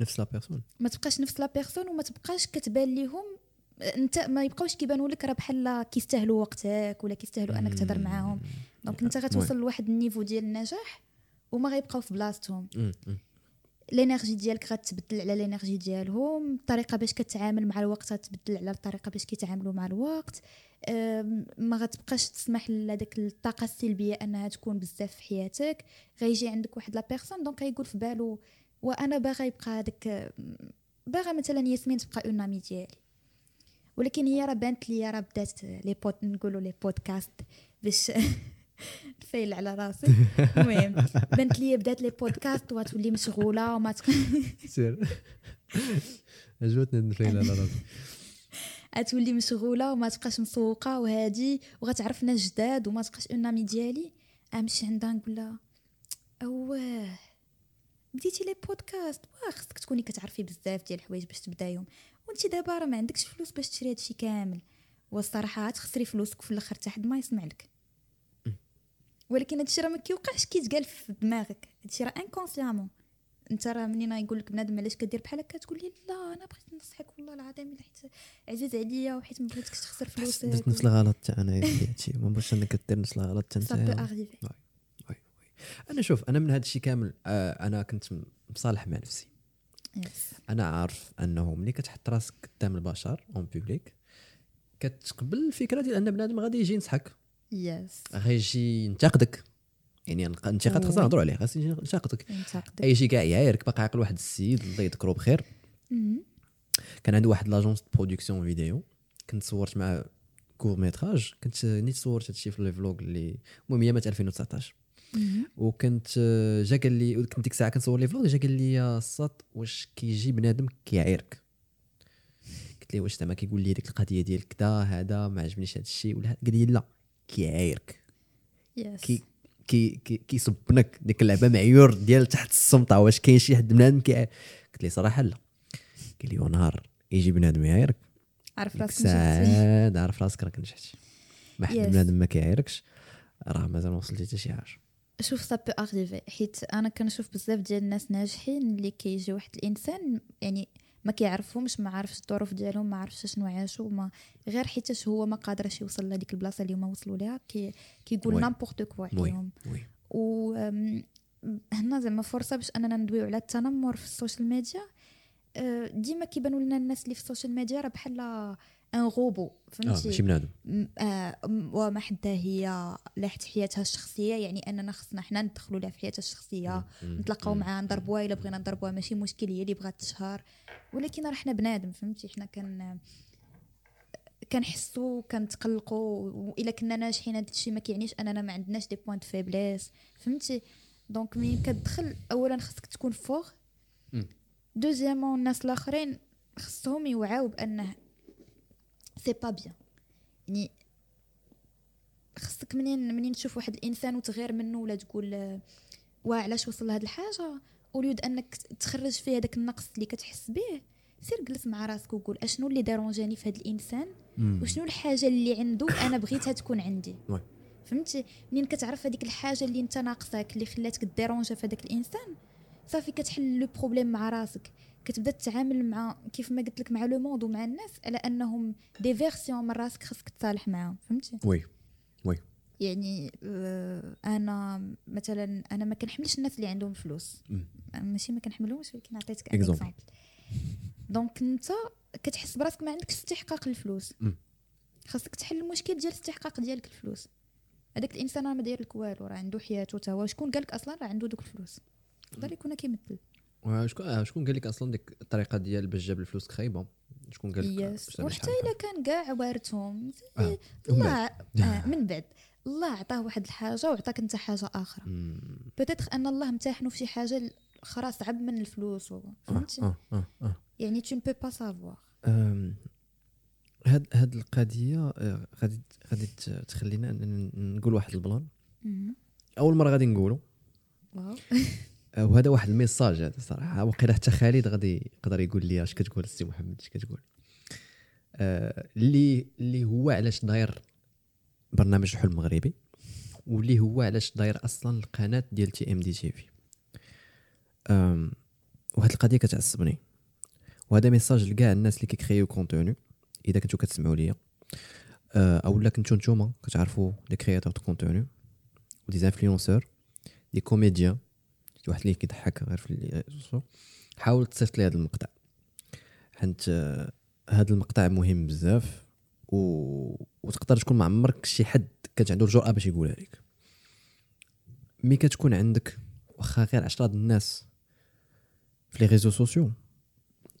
نفس la personne ما تبقاش نفس la personne وما تبقاش كتبان ليهم. أنت ما يبقاوش كيبانوا لك راه بحال كيستاهلوا وقتك ولا كيستاهلوا أنك تهضر معاهم. donc أنت غتوصل لواحد ال niveau ديال النجاح وما غيبقاو في بلاصتهم. ال énergie ديالك غتبدل على ال énergie ديالهم الطريقة باش كتعامل مع الوقت غتبدل على الطريقة باش كيتعاملوا مع الوقت. ما غتبقاش تسمح لهذاك الطاقة السلبية أنها تكون بزاف في حياتك. غيجي عندك واحد la personne donc غيقول في بالو وأنا باغا يبقى هذاك باغا مثلا ياسمين تبقى une amie ديالي. ولكن هي راه بانت لي راه بدات les pod نقولوا les podcasts باش *laughs* *laughs* نفيل على راسي المهم بانت لي بدات les podcasts وغتولي مشغولة وما. *laughs* سير. عجبتني النفيله على راسي. غتولي مشغولة وما تبقاش مسوقة وهادي وغتعرف ناس جداد وما تبقاش une amie ديالي. أمشي عندها نقول لها اواه بديتي لي بودكاست واه خصك تكوني كتعرفي بزاف ديال الحوايج باش تبدايهم. وانت دابا راه ما عندكش فلوس باش تشري هادشي كامل. والصراحة تخسري فلوسك وفي الآخر حتى حد ما يسمع لك ولكن هادشي راه ما كيوقعش كيتقال في دماغك. هادشي راه انكونسيامون انت راه منين يقول لك بنادم علاش كدير بحال هكا؟ تقول لي لا أنا بغيت نصحك والله العظيم الا حيت عزيز عليا وحيت ما بغيتكش تخسر فلوسك درت نفس الغلط تاع أنا هادشي. ما بغيتش أنك دير نفس الغلط حتى أنت. أنا شوف أنا من هذا الشيء كامل آه أنا كنت مصالح مع نفسي. أنا عارف أنه ملي كتحط راسك قدام البشر en public كتقبل الفكرة ديال أن بنادم غادي يجي ينصحك. yes غيجي ينتقدك يعني الانتقاد خاصنا. نهضروا عليه خاص يجي ينتقدك يجي كاع يعايرك باقي عاقل واحد السيد الله يذكره بخير. كان عندي واحد l'agence production vidéo كنت صورت مع court métrage كنت نيت صورت هادشي في les vlogs اللي المهم هي مات 2019 مم. وكنت آه، جا قال لي كنت ديك الساعة كنصور les vlogs جا قال لي يا صات واش كيجي بنادم كيعايرك؟ قلت ليه واش زعما كيقول لي ديك القضية ديال كذا هذا ما عجبنيش هذا الشيء ولا قال لي لا. كيعايرك yes كي كي كي كيصبنك ديك اللعبة معيور ديال تحت السمطة. واش كاين شي حد بنادم كي قلت لي صراحة لا. قال لي ونهار يجي بنادم يعايرك. عارف راسك نجحتي عارف راسك راك نجحتي. ما حد Yes. بنادم ما كيعايركش. راه مازال ما وصلتي حتى شي حاجة. شوف ça peut arriver حيت أنا كنشوف بزاف ديال الناس ناجحين اللي كيجي واحد الإنسان يعني ما كيعرفهمش ما عارفش الظروف ديالهم ما عارفش شنو عاشوا ما غير حيتاش هو ما قادرش يوصل لهذيك البلاصة اللي هما وصلوا ليها. كي كيقول. n'importe quoi عليهم و هنا زعما فرصة باش أننا ندويو على التنمر في السوشيال ميديا. أه، ديما كيبانوا لنا الناس اللي في السوشيال ميديا راه بحال un robot آه فهمتي ماشي بنادم. آه، وما حدا هي لا حتى حياتها الشخصية يعني أننا خصنا حنا ندخلوا لها في حياتها الشخصية نتلاقاو معاها نضربوها إلا بغينا نضربوها ماشي مشكل هي اللي بغات تشهر. ولكن راه حنا بنادم فهمتي؟ حنا كان كنحسوا كنتقلقوا وإلا كنا ناجحين هذا الشيء ما كيعنيش أننا ما عندناش des points faibles فهمتي؟ donc ملي كتدخل اولا خصك تكون فوق. deuxièmement الناس الآخرين خصهم يوعاو بأنه c'est pas bien يعني خصك منين منين تشوف واحد الإنسان وتغير منه ولا تقول آه، واه علاش وصل لهاد الحاجة؟ au lieu de أنك تخرج فيه هذاك النقص اللي كتحس به سير جلس مع راسك وقول أشنو اللي dérangeاني في هذا الإنسان؟ وشنو الحاجة اللي عنده أنا بغيتها تكون عندي. فهمتي؟ منين كتعرف هذيك الحاجة اللي أنت ناقصاك اللي خلاتك dérangeا في هذاك الإنسان؟ صافي كتحل le problème مع راسك. كتبدا تتعامل مع كيف ما قلت لك مع le monde ومع الناس على أنهم des versions من راسك خصك تصالح معاهم فهمتي؟ oui oui. يعني آه، أنا مثلا أنا ما كنحملش الناس اللي عندهم فلوس. مم. ماشي ما كنحملهمش ولكن عطيتك. exemple donc أنت كتحس براسك ما عندكش استحقاق الفلوس. خاصك تحل المشكل ديال الاستحقاق ديالك الفلوس. هذاك الإنسان راه ما داير لك والو راه عنده حياته تا هو شكون قال لك أصلا راه عنده دوك الفلوس؟ يقدر يكون كيمثل. وشكون آه، شكون قال لك أصلا ديك الطريقة ديال باش جاب الفلوس خايبة؟ شكون قال لك تعمل وحتى إلا كان كاع وارثهم آه. الله آه *laughs* من بعد. الله عطاه واحد الحاجة وعطاك أنت حاجة أخرى. بتاتخ أن الله امتحنه في شي حاجة أخرى صعب من الفلوس فهمتي يعني peux pas savoir. أم، هاد هاد القضية غادي غادي تخلينا نقول واحد ال plan. أول مرة غادي آه، *laughs* وهذا واحد ال message هذا صراحة. وقيلا حتى خالد غادي يقدر يقول لي اش كتقول السي محمد اش كتقول. آه، اللي اللي هو علاش داير برنامج الحلم المغربي واللي هو علاش داير أصلا القناة ديال TMD TV. وهاد القضية كتعصبني. وهذا message لكاع الناس اللي كيكريو contenu إذا كنتو كتسمعوا ليا. آه، أو لا كنتو نتوما كتعرفوا des créateurs de contenu و des influenceurs des comédiens. واحد اللي كيضحك غير في حاول تصيفط لي هذا المقطع. آه، هذا المقطع مهم بزاف و... وتقدر تكون ما عمرك شي حد كانت عنده الجرأة باش يقولها لك mais كتكون عندك واخا غير عشرة الناس في les réseaux sociaux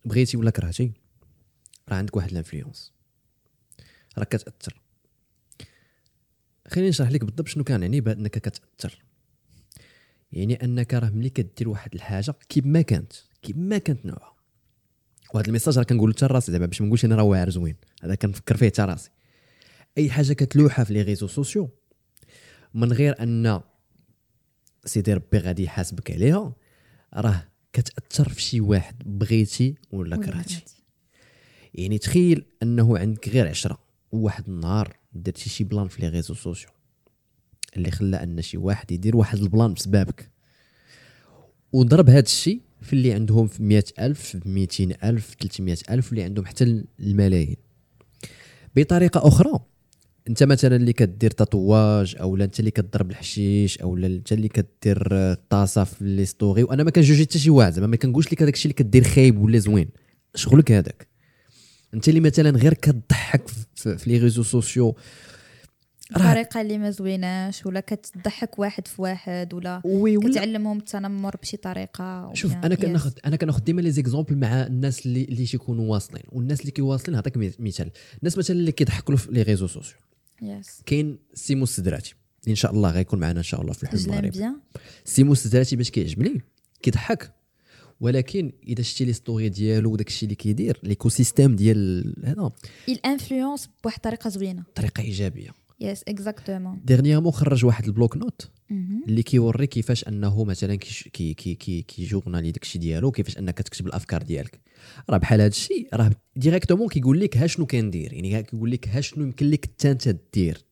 بغيتي ولا كرهتي راه عندك واحد ال influence. راه كتأثر. خليني نشرح لك بالضبط شنو كنعني بانك كتأثر. يعني أنك راه ملي كدير واحد الحاجة كيما كانت كيما كانت نوعها. وهذا ال message راه كنقولو حتى لراسي زعما باش ما نقولش أنا راه واعر زوين هذا كنفكر فيه حتى راسي أي حاجة كتلوحها في les réseaux sociaux من غير أن سيدي ربي غادي يحاسبك عليها راه كتأثر في شي واحد بغيتي ولا كرهتي. يعني تخيل أنه عندك غير عشرة وواحد النهار درتي شي plan في les réseaux sociaux. اللي خلى أن شي واحد يدير واحد ال plan بسببك وضرب هذا الشيء في اللي عندهم في مئة ألف في مئتين ألف 300 ألف واللي عندهم حتى الملايين. بطريقة أخرى أنت مثلا اللي كدير tatouage أو لا أنت اللي كضرب الحشيش أو لا أنت اللي كدير آه، طاسة في les stories وأنا ما كنجوجي حتى شي واحد زعما ما كنقولش لك هذاك الشيء اللي كدير خايب ولا زوين. شغلك هذاك أنت اللي مثلا غير كتضحك في, في les réseaux sociaux راه. الطريقة اللي ما زويناش ولا كتضحك واحد في واحد ولا oui ولا كتعلمهم التنمر بشي طريقة. شوف أنا. كناخذ أنا كناخذ ديما les exemples مع الناس اللي اللي تيكونوا واصلين. والناس اللي كيواصلين نعطيك مثال. الناس مثلا اللي كيضحكوا في les réseaux sociaux. yes. كاين سيمو السدراتي. اللي إن شاء الله غيكون معنا إن شاء الله في الحلم المغربي سيمو السدراتي باش كيعجبني كيضحك. ولكن إذا شتي les stories ديالو وداك الشيء اللي كيدير l'écosystème ديال هذا. Influence بواحد الطريقة زوينة. طريقة إيجابية. yes exactement dernièrement خرج واحد ال bloc-notes. اللي كيوري كيفاش أنه مثلا كي كي كي كي, جورنالي داكشي ديالو كيفاش أنك تكتب الأفكار ديالك. راه بحال هذا الشيء راه directement كيقول لك ها شنو كندير يعني كيقول لك ها شنو يمكن لك حتى أنت دير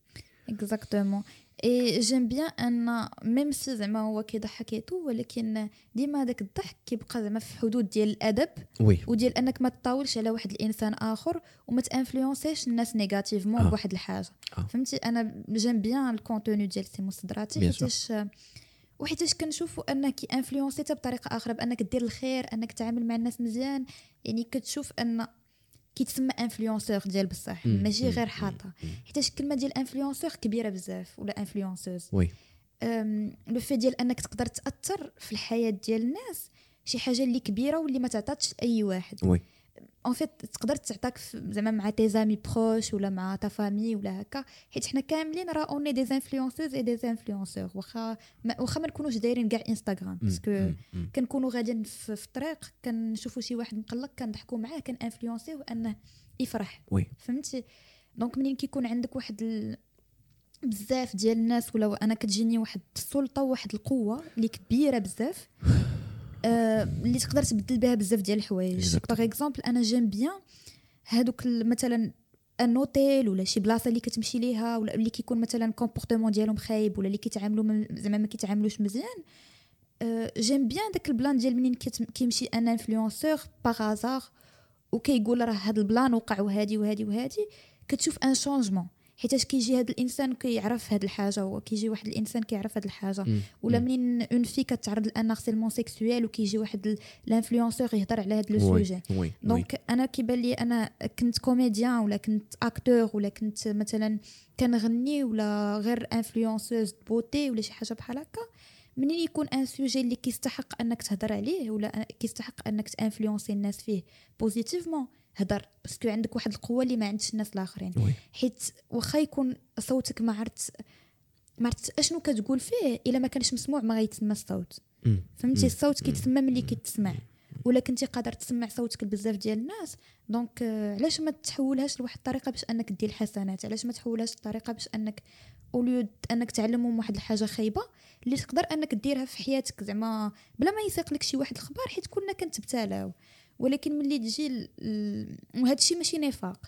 exactement et j'aime bien hein même si زعما هو كيضحك et tout ولكن ديما هذاك الضحك كيبقى زعما في حدود ديال الادب oui وديال انك ما تطاولش على واحد الانسان اخر وما تانفلونسيش الناس négativement آه. بواحد الحاجة آه. فهمتي أنا j'aime bien ال contenu ديال سيمو السدراتي. حيتاش وحيتاش كنشوفوا انك انفلونسيتها بطريقه أخرى بانك دير الخير انك تعامل مع الناس مزيان يعني كتشوف ان كيتسمى influenceur ديال بصح. ماشي. غير حاطة حيتاش الكلمة ديال influenceur كبيرة بزاف ولا influenceuse oui le fait ديال أنك تقدر تأثر في الحياة ديال الناس شي حاجة اللي كبيرة واللي ما تعطاتش لأي واحد oui en fait تقدر تعطاك زعما مع tes amis proches ولا مع ta famille ولا هكا. حيت حنا كاملين راه on est des influenceuses et des influenceurs واخا واخا ما نكونوش دايرين كاع انستغرام parce que. كنكونوا غاديين في, الطريق كنشوفوا شي واحد مقلق كنضحكوا معاه كنانفلونسيوه انه يفرح. oui. فهمتي؟ donc منين كيكون عندك واحد ال... بزاف ديال الناس ولا أنا كتجيني واحد السلطة وواحد القوة اللي كبيرة بزاف اللي تقدر تبدل بها بزاف ديال الحوايج. par exemple أنا j'aime bien هادوك مثلا un hôtel ولا شي بلاصة اللي كتمشي ليها ولا اللي كيكون مثلا comportement ديالهم خايب ولا اللي كيتعاملوا زعما ما كيتعاملوش مزيان. آه، j'aime bien داك ال plan ديال منين كيمشي un influenceur par hasard وكيقول راه هذا ال plan وقع وهادي وهادي وهادي كتشوف un changement حيتاش كيجي هذا الانسان كيعرف هاد الحاجة وكيجي واحد الانسان كيعرف هاد الحاجة. ولا. منين en fait كتعرض ل un harcèlement sexuel وكيجي واحد ال- ال influenceur يهضر على هاد le sujet donc أنا كيبان لي أنا كنت comédien ولا كنت acteur ولا كنت مثلا كنغني ولا غير influenceuse beauté ولا شي حاجة بحال هكا منين يكون un sujet اللي كيستحق أنك تهضر عليه ولا كيستحق أنك تانفلونسي الناس فيه positivement هضر parce que عندك واحد القوة اللي ما عندش الناس الآخرين. حيت واخا يكون صوتك ما عرفت ما عرفت أشنو كتقول فيه إلا ما كانش مسموع ما غيتسمى الصوت. فهمتي؟ الصوت كيتسمى ملي كيتسمع ولا كنتي قادر تسمع صوتك لبزاف ديال الناس. donc آه، علاش ما تحولهاش لواحد الطريقة باش أنك دير الحسنات علاش ما تحولهاش لطريقة باش أنك au lieu أنك تعلمهم واحد الحاجة خايبة اللي تقدر أنك ديرها في حياتك؟ زعما بلا ما يسيق لك شي واحد الخبار حيت كلنا كنتبتلاو ولكن ملي تجي ال- وهذا الشيء ماشي نفاق.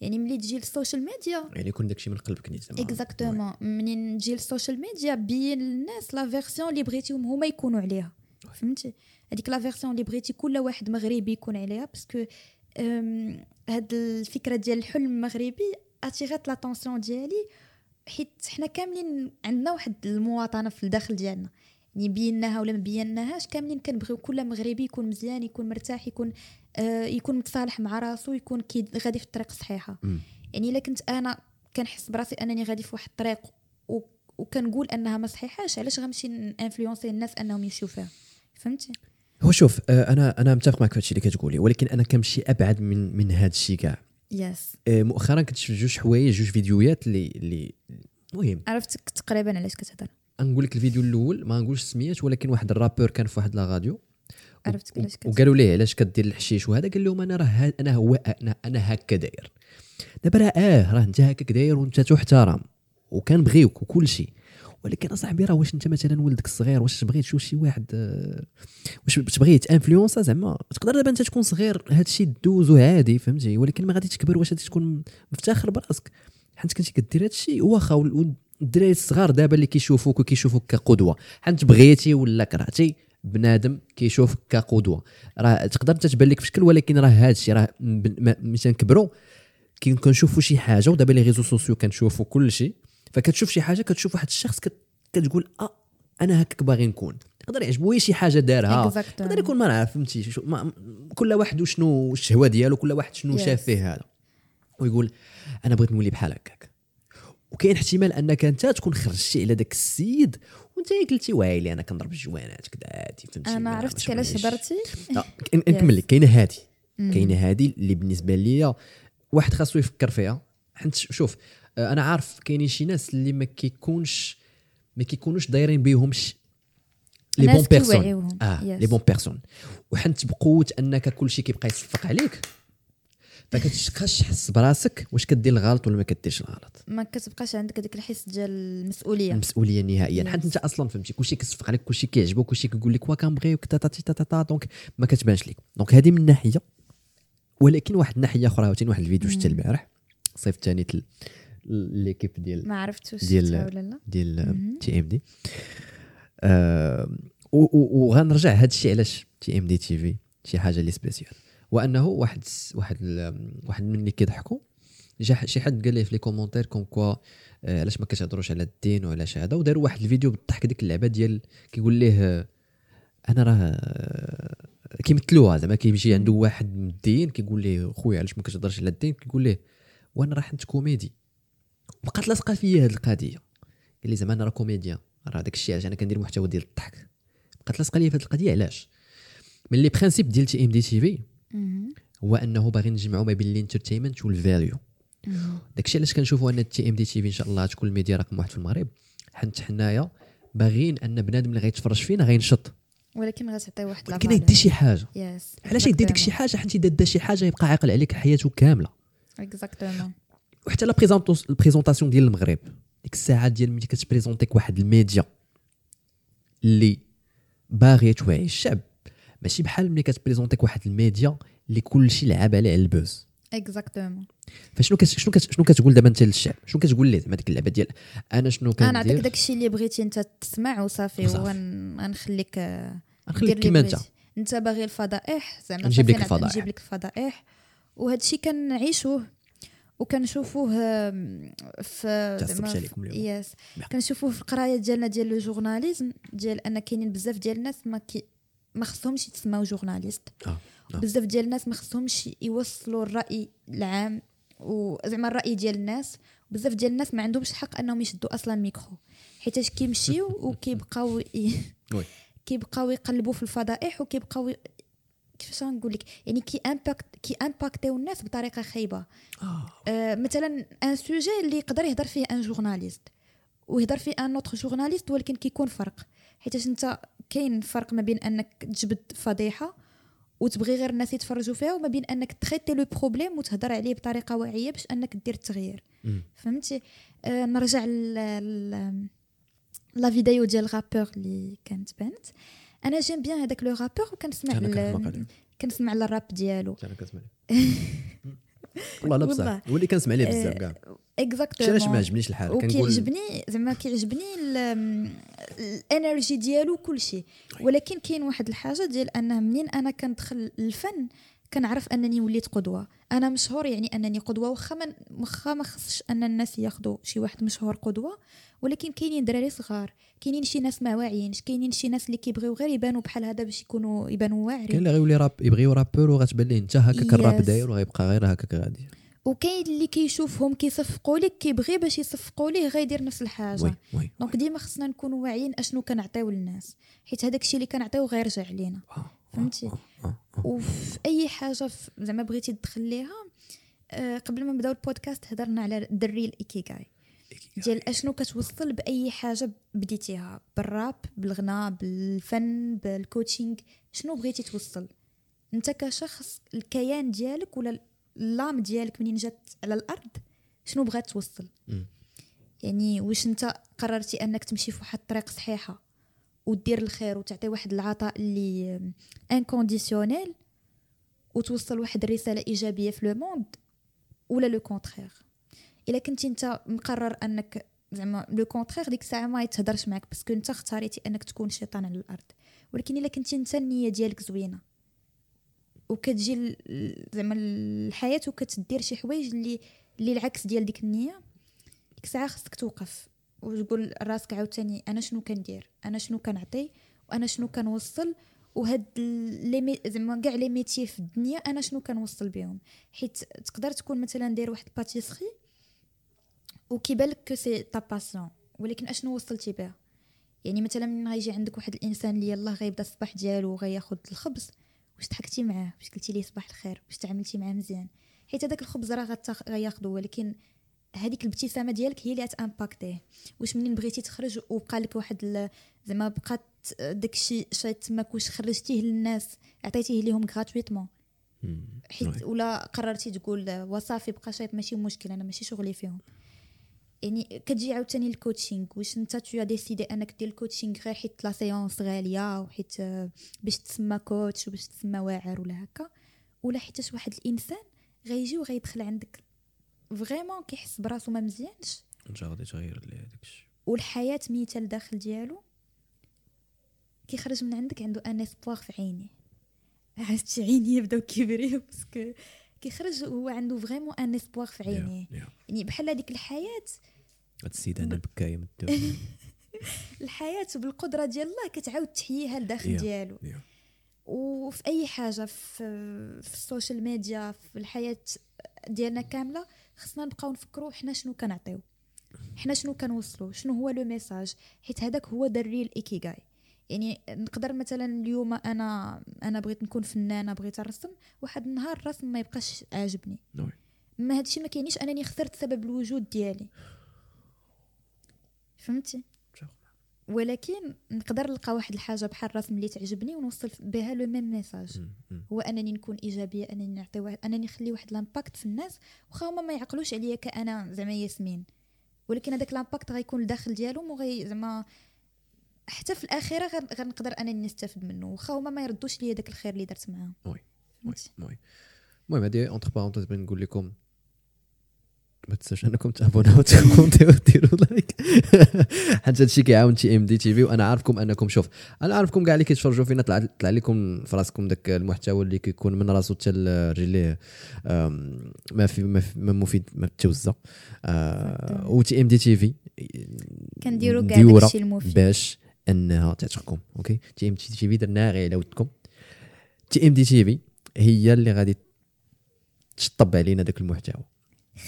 يعني ملي تجي لل social media يعني يكون داكشي من قلبك نيت زعما. exactement منين تجي لل social media بين للناس la version اللي بغيتيهم هما يكونوا عليها. فهمتي؟ هذيك la version اللي بغيتي كل واحد مغربي يكون عليها parce que هاد الفكرة ديال الحلم المغربي اتيغات l'attention ديالي حيت حنا كاملين عندنا واحد المواطنة في الداخل ديالنا. يعني بيناها ولا ما بيناهاش كاملين كنبغيو كل مغربي يكون مزيان يكون مرتاح يكون آه يكون متصالح مع راسو يكون كي غادي في الطريق الصحيحة. يعني إلا كنت أنا كنحس براسي أنني غادي في واحد الطريق. وكنقول أنها ما صحيحاش علاش غنمشي انفلونسي الناس أنهم يمشيو فيها؟ فهمتي؟ هو شوف آه، أنا أنا متفق معك في هادشي اللي كتقولي ولكن أنا كنمشي أبعد من من هذا الشيء كاع. يس آه، مؤخرا كنت شفت جوج حوايج جوج فيديوهات اللي اللي المهم. عرفتك تقريبا علاش كتهضر. نقول لك الفيديو الأول ما نقولش سميات ولكن واحد الرابور كان في واحد لا راديو. عرفتك علاش وقالوا ليه علاش كدير الحشيش وهذا؟ قال لهم أنا راه أنا هو أنا أنا هكا داير. دابا راه آه راه أنت هكاك داير وأنت تحترم وكنبغيوك وكل شيء. ولكن أصاحبي راه واش أنت مثلا ولدك الصغير واش تبغي تشوف شي واحد آه، واش تبغي t'influença زعما؟ تقدر دابا أنت تكون صغير هذا الشيء دوزو عادي فهمتي؟ ولكن ما غادي تكبر واش غادي تكون مفتخر براسك. حيت كنتي كدير هذا الشيء واخا والدراري الصغار دابا اللي كيشوفوك وكيشوفوك كقدوة. حيت بغيتي ولا كرهتي بنادم كيشوفك كقدوة. راه تقدر انت تبان لك في شكل ولكن راه هذا الشيء راه م- م- ملي تنكبروا كي كنشوفوا شي حاجة ودابا les réseaux sociaux كنشوفوا كل شيء فكتشوف شي حاجة كتشوف واحد الشخص كت- كتقول آه أنا هكاك باغي نكون. يقدر يعجبو شي حاجة دارها. يقدر يكون ما نعرف فهمتي شو- ما كل واحد وشنو الشهوة ديالو كل واحد شنو Yes. شاف فيه هذا. ويقول أنا بغيت نولي بحال هكاك. وكاين احتمال انك انت تكون خرجتي على داك السيد وانت قلتي وايلي أنا كنضرب الجوانات كذا عادي فهمتي؟ أنا عرفتك علاش. هضرتي نكمل لك كاينة هادي كاينة هادي اللي بالنسبة ليا واحد خاصو يفكر فيها. حيت شوف أنا عارف كاينين شي ناس اللي ما كيكونش ما كيكونوش دايرين بيهمش les bonnes personnes. آه. les bonnes personnes وحنت بقوة أنك كل شيء كيبقى يصفق عليك ما كتبقاش تحس براسك واش كدير الغلط ولا ما كديرش الغلط. ما كتبقاش عندك هذاك الحس ديال المسؤولية. المسؤولية النهائيه Yes. حيت انت أصلا فهمتي كلشي كيصفق عليك كلشي كيعجبك كلشي كيقول لك وا كنبغيوك تا تا تا تا تا donc ما كتبانش لك donc هذه من ناحية. ولكن واحد الناحيه أخرى عاوتاني واحد الفيديو شفته البارح. الصيف الثاني تل- l'équipe ديال ما عرفت واش ديال- ولا لا. ديال TMD. وغنرجع هذا الشيء علاش TMD TV شي حاجة اللي spéciale. وأنه واحد واحد واحد من اللي كيضحكوا. جا شي حد قال ليه في les commentaires comme quoi آه، علاش ما كتهضروش على الدين وعلاش هذا؟ وداروا واحد الفيديو بالضحك ديك اللعبة ديال كيقول ليه آه، أنا راه آه، كيمثلوها زعما كيمشي عنده واحد من الدين كيقول ليه خويا علاش ما كتهضرش على الدين؟ كيقول ليه وأنا راه حنت كوميدي. بقات لاصقة فيا هذه القضية. قال لي زعما أنا راه comédien راه داك الشيء علاش أنا كندير محتوى ديال الضحك. بقات لاصقة ليا في هذه القضية علاش؟ من les principes ديال TMD TV. هو انه باغي نجمعوا ما بين ال entertainment وال value. داكشي علاش كنشوفوا أن TMD TV إن شاء الله تكون الميديا رقم واحد في المغرب. حنت حنايا باغيين أن بنادم اللي غيتفرج فينا غينشط. ولكن غتعطي واحد ولكن يدي شي حاجة. yes علاش يدي ديك شي حاجة؟ حيت إذا دا شي حاجة يبقى عاقل عليك حياته كاملة. exactement وحتى la présentation ديال المغرب. ديك الساعة ديال ملي كت présentيك واحد الميديا اللي باغية توعي الشعب. ماشي بحال ملي كت présentيك واحد الميديا اللي كلشي لعاب عليه على ال buzz exactement فشنو كت... شنو كت... شنو كتقول دابا انت للشعب شنو كتقول ليه زعما ديك اللعبة ديال أنا شنو أنا نعطيك كندير داك الشيء اللي بغيتي أنت تسمع وصافي. وغنخليك نخليك كيما أنت أنت باغي الفضائح زعما نجيب لك الفضائح. نجيب لك الفضائح وهذا الشيء كنعيشوه وكنشوفوه في زعما اليوم. yes. كنشوفوه في القراية ديالنا ديال le journalisme ديال أن كاينين بزاف ديال الناس ما كي ما خصهمش يتسماو journalistes. آه آه. بزاف ديال الناس ما خصهمش يوصلوا الرأي العام وزعما الرأي ديال الناس. بزاف ديال الناس ما عندهمش الحق أنهم يشدوا أصلا الميكرو حيتاش كيمشيو *laughs* وكيبقاو ي- oui. كيبقاو يقلبوا في الفضائح وكيبقاو كيفاش نقول لك؟ يعني كي impact كي impactيو الناس بطريقة خايبة. آه. آه مثلا un sujet اللي يقدر يهضر فيه un journaliste ويهضر فيه un autre journaliste ولكن كيكون فرق. حيتاش انت كاين فرق ما بين انك تجبد فضيحة وتبغي غير الناس يتفرجوا فيها وما بين انك تtraiter le problème وتهضر عليه بطريقة واعية باش انك دير التغيير. فهمتي آه نرجع ل la vidéo ديال ال rappeur اللي كانت بانت أنا j'aime bien هذاك le rappeur وكنسمع. كنسمع الراب ديالو. *laughs* والله لا. بصح هو اللي كنسمع ليه بزاف آه، كاع. علاش exactement ما عجبنيش الحال؟ كنقول وكيعجبني زعما كيعجبني ال- ال énergie ديالو كلشي ولكن كاين واحد الحاجة ديال أنه منين أنا كندخل الفن كنعرف أنني وليت قدوة. أنا مشهور يعني أنني قدوة واخا واخا ما خصش أن الناس ياخذوا شي واحد مشهور قدوة ولكن كاينين دراري صغار كاينين شي ناس ما واعيينش كاينين شي ناس اللي كيبغيو غير يبانوا بحال هذا باش يكونوا يبانوا كاين واعرين اللي غيولي راب يبغيو rappeur وغتبان ليه انت هكاك الراب. داير وغيبقى غير هكاك غادي. وكاين اللي كيشوفهم كيصفقوا لك كيبغي باش يصفقوا ليه غيدير نفس الحاجة. oui oui. donc ديما خصنا نكونوا واعيين أشنو كنعطيو للناس. حيت هذاك الشيء اللي كنعطيو غيرجع علينا آه، فهمتي؟ آه، آه، آه. وفي أي حاجة زعما بغيتي تدخل ليها آه، قبل ما نبدأو البودكاست هضرنا على الدري ال ikigai. ديال أشنو كتوصل بأي حاجة بديتيها؟ بالراب بالغناء بالفن بال coaching شنو بغيتي توصل؟ أنت كشخص الكيان ديالك ولا ال l'âme ديالك منين جات على الأرض شنو بغات توصل. يعني واش أنت قررتي أنك تمشي في واحد الطريق صحيحة ودير الخير وتعطي واحد العطاء اللي inconditionnel وتوصل واحد الرساله إيجابية في le monde ولا le contraire إلا كنتي أنت مقرر أنك زعما le contraire ديك الساعة ما يتهضرش معك parce que أنت اختاريتي أنك تكون شيطان على الأرض. ولكن إلا كنتي أنت النية ديالك زوينة وكتجي زعما الحياة وكتدير شي حوايج اللي اللي العكس ديال ديك النية ديك الساعة خصك توقف. وتقول راسك عاوتاني أنا شنو كندير؟ أنا شنو كنعطي؟ وأنا شنو كنوصل؟ وهاد لي زعما كاع les métiers في الدنيا أنا شنو كنوصل بهم؟ حيت تقدر تكون مثلا داير واحد pâtisserie وكيبان لك que c'est ta passion ولكن أشنو وصلتي بها؟ يعني مثلا من غيجي عندك واحد الإنسان اللي يلاه غيبدا الصباح ديالو وغياخد الخبز واش ضحكتي معاه؟ واش قلتي ليه صباح الخير؟ واش تعاملتي معاه مزيان؟ حيت هذاك الخبز راه غياخدو ولكن هذيك الابتسامة ديالك هي اللي غتامباكتيه واش منين بغيتي تخرج وبقى لك واحد زعما بقات داكشي شي تماك واش خرجتيه للناس عطيتيه ليهم غراتويتمون. حيت ولا قررتي تقول وصافي بقى شايط ماشي مشكل أنا ماشي شغلي فيهم. يعني كتجي عاوتاني ال coaching واش انت tu décides انك دير ال coaching غير حيت la séance غالية وحيت آه، باش تسمى coach وباش تسمى واعر ولا هكا. ولا حيتاش واحد الإنسان غيجي وغيدخل عندك vraiment كيحس براسو ما مزيانش. انت غادي تغير لي هذاك الشيء. والحياة ميتة لداخل ديالو كيخرج من عندك عنده un espoir في عينيه. عرفتي؟ عينيه بداو كيبريو parce que كيخرج هو عنده vraiment un espoir في عينيه يا- يا. يعني بحال هذيك الحياة هاد السيد أنا البكايه من *laughs* الحياة بالقدرة ديال الله كتعاود تحييها لداخل يا. ديالو يا. وفي أي حاجة في في ال social media في الحياة ديالنا كاملة خصنا نبقاو نفكروا حنا شنو كنعطيو حنا شنو كنوصلوا شنو هو le message حيت هذاك هو the real ikigai يعني نقدر مثلا اليوم أنا أنا بغيت نكون فنانة بغيت نرسم واحد النهار الرسم ما يبقاش عاجبني. oui. ما هادشي ما كاينيش أنني خسرت سبب الوجود ديالي. فهمتي؟ ولكن نقدر نلقى واحد الحاجة بحال الرسم اللي تعجبني ونوصل بها le même message. هو أنني نكون إيجابية أنني نعطي واحد أنني نخلي واحد l'impact في الناس واخا هما ما يعقلوش عليا كأنا زعما ياسمين. ولكن هذاك l'impact غيكون الداخل ديالهم وغي زعما حتى في الأخيرة غن- غنقدر أنني نستافد منه واخا هما ما يردوش ليا داك الخير اللي درت معاهم. oui. oui؟ oui. المهم هادي entre parenthèses بغيت نقول لكم ما تنساوش أنكم تابوناو وتكومنتيو وديروا like حيت هادشي كيعاون TMD TV وأنا عارفكم أنكم شوف أنا عارفكم كاع اللي كيتفرجوا فينا طلع طلع لكم في راسكم داك المحتوى اللي كيكون من راسو حتى لرجليه ما في ما, في ما مفيد ما توزع. آه و TMD TV كنديروا كاع داكشي المفيد. باش انها تعتقكم OK؟ TM TV درناها غير على ودكم TMD TV هي اللي غادي تشطب علينا داك المحتوى.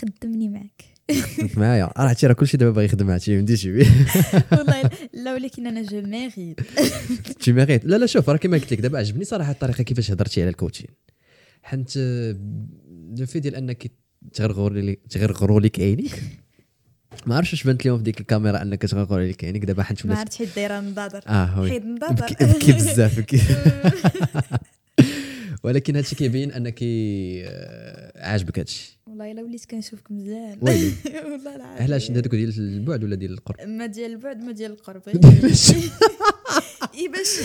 خدمني فهمت *laughs* معايا راه عرفتي راه كلشي دابا باغي يخدم مع TMD TV. *laughs* والله *laughs* لا ولكن أنا je mérite tu mérites لا لا شوف راه كما قلت لك دابا عجبني صراحة الطريقة كيفاش هضرتي على ال coaching. حيت le fait ديال أنك تغرغر لي تغرغروا لك عينيك ما عرفتش واش بانت لهم في ديك الكاميرا أنك تغرغر لك عينيك دابا حنت ما عرفتش حيت دايره نضاضر آه وي حيت نضاضر بكي, بزاف بكي ولكن هادشي كيبين أنك آه، عاجبك هادشي. والله إلا وليت كنشوفك مزيان. ويلي. *laughs* والله العظيم. علاش؟ هذوك ديال البعد ولا ديال القرب؟ ما ديال البعد ما ديال القرب. *laughs* *laughs* إي باش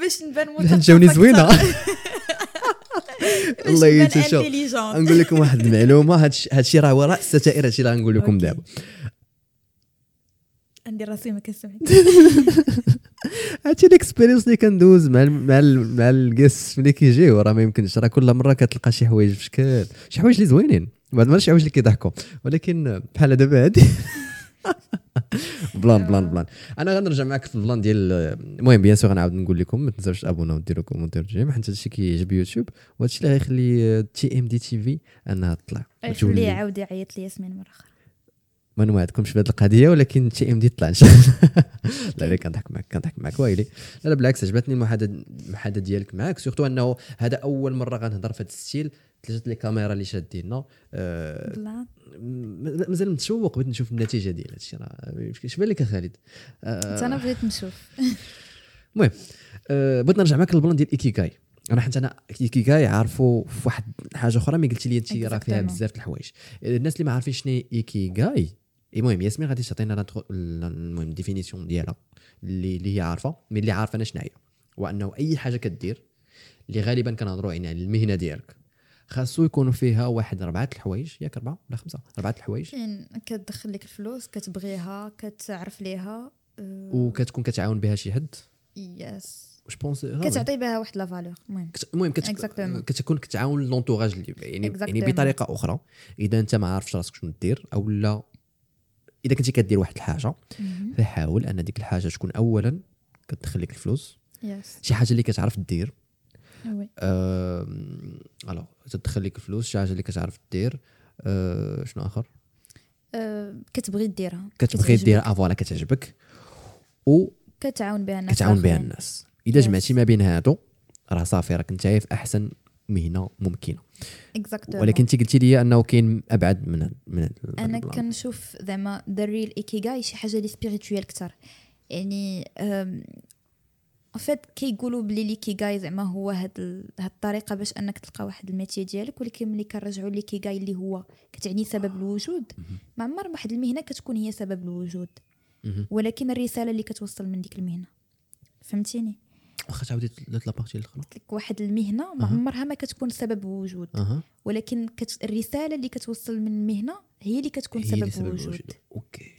باش نبان حنا جاوني زوينة. الله يتشوف. نقول لكم واحد المعلومة هادشي هادشي راه وراء الستائر هادشي اللي غنقول لكم. دابا. عندي راسي ما كنسمعك *laughs* هادشي ال experience اللي كندوز مع ال مع ال مع ال guests ملي كيجيو. راه ما يمكنش. راه كل مرة كتلقى شي حوايج في شكل شي حوايج اللي زوينين. بعد ما شي حوايج اللي كيضحكوا. ولكن بحال دابا هادي. *laughs* plan plan plan. أنا غنرجع معك في ال plan ديال المهم bien sûr غنعاود نقول لكم ما تنساوش تابوناو وديروا commentaires j'aime حيت هادشي كيعجب يوتيوب وهادشي اللي غيخلي TMD TV أنها تطلع. خليه. يعاود يعيط لي ياسمين مرة أخرى. ما نوعدكمش بهذه القضية ولكن TMD طلع إن شاء الله. *laughs* لا لا كنضحك معك كنضحك معك ويلي. لا لا بالعكس عجبتني المحادثة المحادثة ديالك معك surtout أنه هذا أول مرة غنهضر في هذا ال style. ثلاثة les caméras اللي شادينا م- مازال متشوق بغيت نشوف النتيجة ديال هادشي راه اش بان لك خالد. حتى أنا بغيت نشوف. المهم آه بغيت نرجع معك لل plan ديال ikigai أنا حيت أنا ikigai عارفو في واحد حاجة أخرى mais قلتي لي انت راه فيها. بزاف الحوايج. الناس اللي ما عارفين شنو ikigai المهم ياسمين غادي تعطينا المهم ال définition ديالها اللي اللي هي عارفة mais اللي عارفة أنا شنو هي وأنه أي حاجة كدير اللي غالبا كنهضروا يعني على المهنة ديالك. خاصو يكونوا فيها واحد اربعه الحوايج ياك اربعه ولا خمسة؟ اربعه الحوايج. كاين كتدخل لك الفلوس كتبغيها كتعرف ليها أه، وكتكون كتعاون بها شي حد؟ يس جو بونس كتعطي بها واحد la valeur المهم. المهم. كتكون كتعاون l'entourage اللي يعني يعني. بطريقة أخرى إذا أنت ما عارفش راسك شنو دير أو لا إذا كنتي كدير واحد الحاجة. فحاول أن ديك الحاجة تكون اولا كتدخل لك الفلوس. yes شي حاجة اللي كتعرف دير oui alors تدخل لك الفلوس شي حاجة اللي كتعرف دير أه شنو آخر أه، كتبغي ديرها كتبغي كتعجبك. دير et voilà كتعجبك وكتعاون كتعاون بها الناس بها الآخرين. الناس إذا Yes. جمعتي ما بين هادو راه صافي راك انت في أحسن مهنة ممكنة Exactement. ولكن انت قلتي لي أنه كاين أبعد من من أنا. كنشوف زعما the real ikigai شي حاجة اللي spirituel كثر يعني en fait كيقولوا بلي l'ikigai زعما هو هاد ال- هاد الطريقة باش أنك تلقى واحد ال métier ديالك ولكن ملي كنرجعوا l'ikigai اللي هو كتعني سبب الوجود ما عمر واحد المهنة كتكون هي سبب الوجود. ولكن الرسالة اللي كتوصل من ديك المهنة. فهمتيني؟ واخا تعاودي la partie الأخرى. قلت لك واحد المهنة ما. عمرها ما كتكون سبب وجود ولكن كت... الرسالة اللي كتوصل من المهنة هي اللي كتكون هي سبب, اللي سبب الوجود. OK.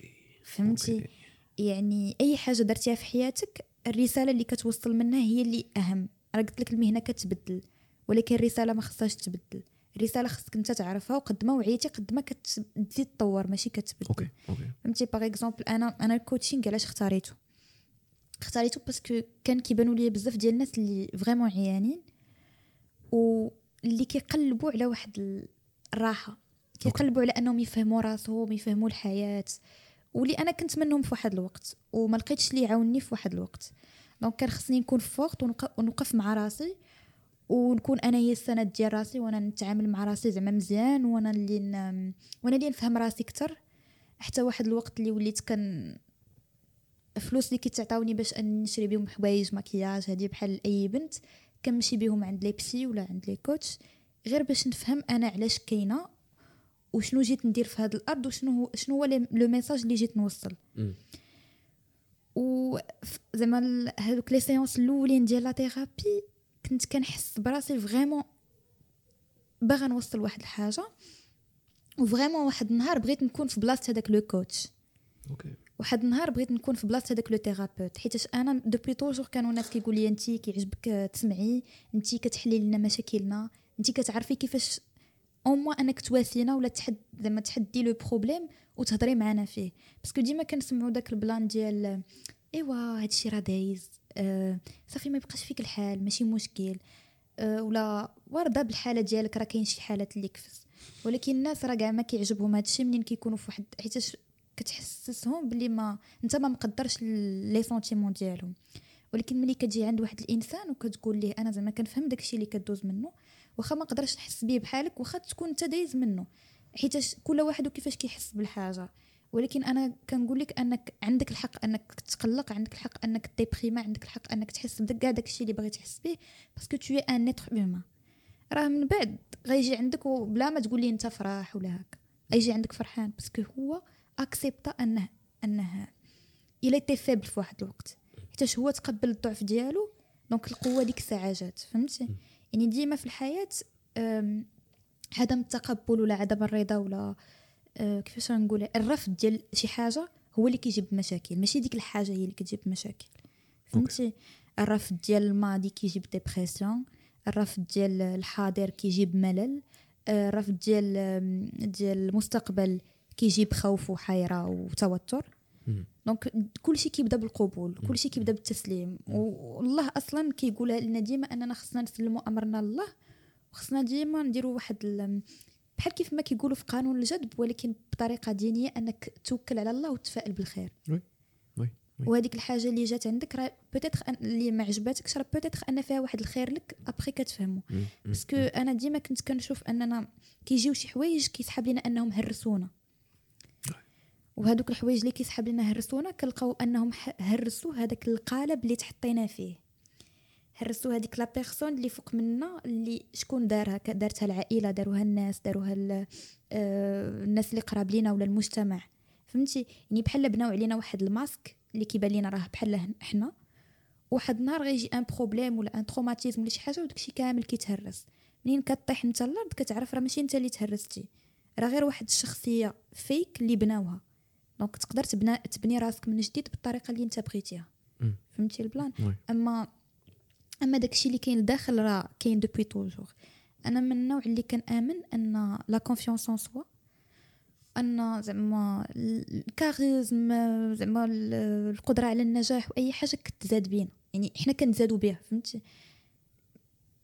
فهمتي؟ OK. يعني أي حاجة درتيها في حياتك الرسالة اللي كتوصل منها هي اللي أهم. راه قلت لك المهنة كتبدل ولكن الرسالة ما خصهاش تبدل. الرسالة خصك أنت تعرفها وقد ما وعيتي قد ما كتزيد تطور ماشي كتبدل. OK OK. فهمتي؟ par exemple أنا أنا ال coaching علاش اختاريته؟ اختاريته parce que كان كيبانوا لي بزاف ديال الناس اللي vraiment عيانين واللي كيقلبوا على واحد ال- الراحة. كيقلبوا على أنهم يفهموا راسهم يفهموا الحياة. واللي أنا كنت منهم في واحد الوقت وما لقيتش اللي يعاونني في واحد الوقت. donc كان خصني نكون forte ونوقف مع راسي ونكون أنا هي السند ديال راسي وأنا نتعامل مع راسي زعما مزيان وأنا اللي ن... وأنا اللي نفهم راسي أكثر حتى واحد الوقت اللي وليت كان فلوس اللي كيتعطاوني باش نشري بهم حوايج مكياج هادي بحال أي بنت كنمشي بهم عند les psys ولا عند les coachs. غير باش نفهم أنا علاش كاينة وشنو جيت ندير في هذا الأرض وشنو هو شنو هو le message اللي جيت نوصل. و زعما هادوك les séances الأولين ديال la thérapie كنت كنحس براسي vraiment باغا نوصل واحد الحاجة. و vraiment واحد النهار بغيت نكون في بلاصة هذاك le coach. OK. واحد النهار بغيت نكون في بلاصة هذاك le thérapeute حيتاش أنا depuis toujours كانوا الناس كيقول لي انت كيعجبك تسمعي انت كتحلي لنا مشاكلنا انت كتعرفي كيفاش أو موا انك تواسينا ولا تحد زعما تحدي le problème وتهضري معنا فيه parce que ديما كنسمعوا داك ال plan ديال ايوا هادشي راه دايز آه صافي ما يبقاش فيك الحال ماشي مشكل آه ولا وارده بالحاله ديالك راه كاين شي حالات اللي كفس ولكن الناس راه كاع ما كيعجبهم هادشي منين كيكونوا في واحد حيتاش كتحسسهم باللي ما انت ما مقدرش les sentiments ديالهم ولكن ملي كتجي عند واحد الانسان وكتقول ليه أنا زعما كنفهم داكشي اللي كدوز منه واخا ما نقدرش نحس بيه بحالك واخا تكون انت دايز منه. حيتاش كل واحد وكيفاش كيحس بالحاجة. ولكن أنا كنقول لك أنك عندك الحق أنك تقلق عندك الحق أنك déprima عندك الحق أنك تحس بداك كاع داكشي اللي باغي تحس به parce que tu es un être humain راه من بعد غيجي عندك وبلا ما تقول لي أنت فرح ولا هكا غيجي عندك فرحان parce que هو accepta انه أنه il était faible في واحد الوقت. حيتاش هو تقبل الضعف ديالو donc القوة ديك الساعة جات فهمتي؟ يعني ديما في الحياة عدم التقبل ولا عدم الرضا ولا أه، كيفاش غنقول الرفض ديال شي حاجة هو اللي كيجيب مشاكل ماشي ديك الحاجة هي اللي كتجيب مشاكل. فهمتي؟ الرفض ديال الماضي كيجيب dépression الرفض ديال الحاضر كيجيب ملل آه، الرفض ديال ديال المستقبل كيجيب خوف وحيرة وتوتر. donc كلشي كيبدا بالقبول كلشي كيبدا بالتسليم. والله أصلا كيقول لنا ديما أننا خصنا نسلموا امرنا لله وخصنا ديما نديروا واحد ال- بحال كيف ما كيقولوا في قانون الجذب ولكن بطريقة دينية أنك توكل على الله وتفائل بالخير. oui oui. وهذيك الحاجة اللي جات عندك راه peut-être اللي ما عجباتكش راه peut-être أن فيها واحد الخير لك ابخي. مم. parce que أنا ديما كنت كنشوف أننا كيجيو شي حوايج كيسحب لنا أنهم هرسونا. وهذوك الحوايج اللي كيسحب لنا هرسونا كنلقاو أنهم هرسوا هذاك القالب اللي تحطينا فيه. هرسوا هذيك la personne اللي فوق منا اللي شكون دارها؟ دارتها العائلة داروها الناس داروها آه، الناس اللي قراب لينا ولا المجتمع. فهمتي؟ يعني بحال بناو علينا واحد الماسك اللي كيبان لينا راه بحال حنا. واحد النهار غيجي un problème ولا un traumatisme ولا شي حاجة وداكشي كامل كيتهرس. منين كطيح انت الأرض كتعرف راه ماشي انت اللي تهرستي. راه غير واحد الشخصية فيك اللي بناوها. donc تقدر تبنى تبني راسك من جديد بالطريقة اللي انت بغيتيها. فهمتي ال plan؟ oui. اما أما داكشي اللي كاين لداخل راه كاين depuis toujours أنا من النوع اللي كنامن أن la confiance en soi أن زعما ال charisme زعما ال- القدرة على النجاح وأي حاجة كتزاد بينا. يعني حنا كنزادوا بها فهمتي؟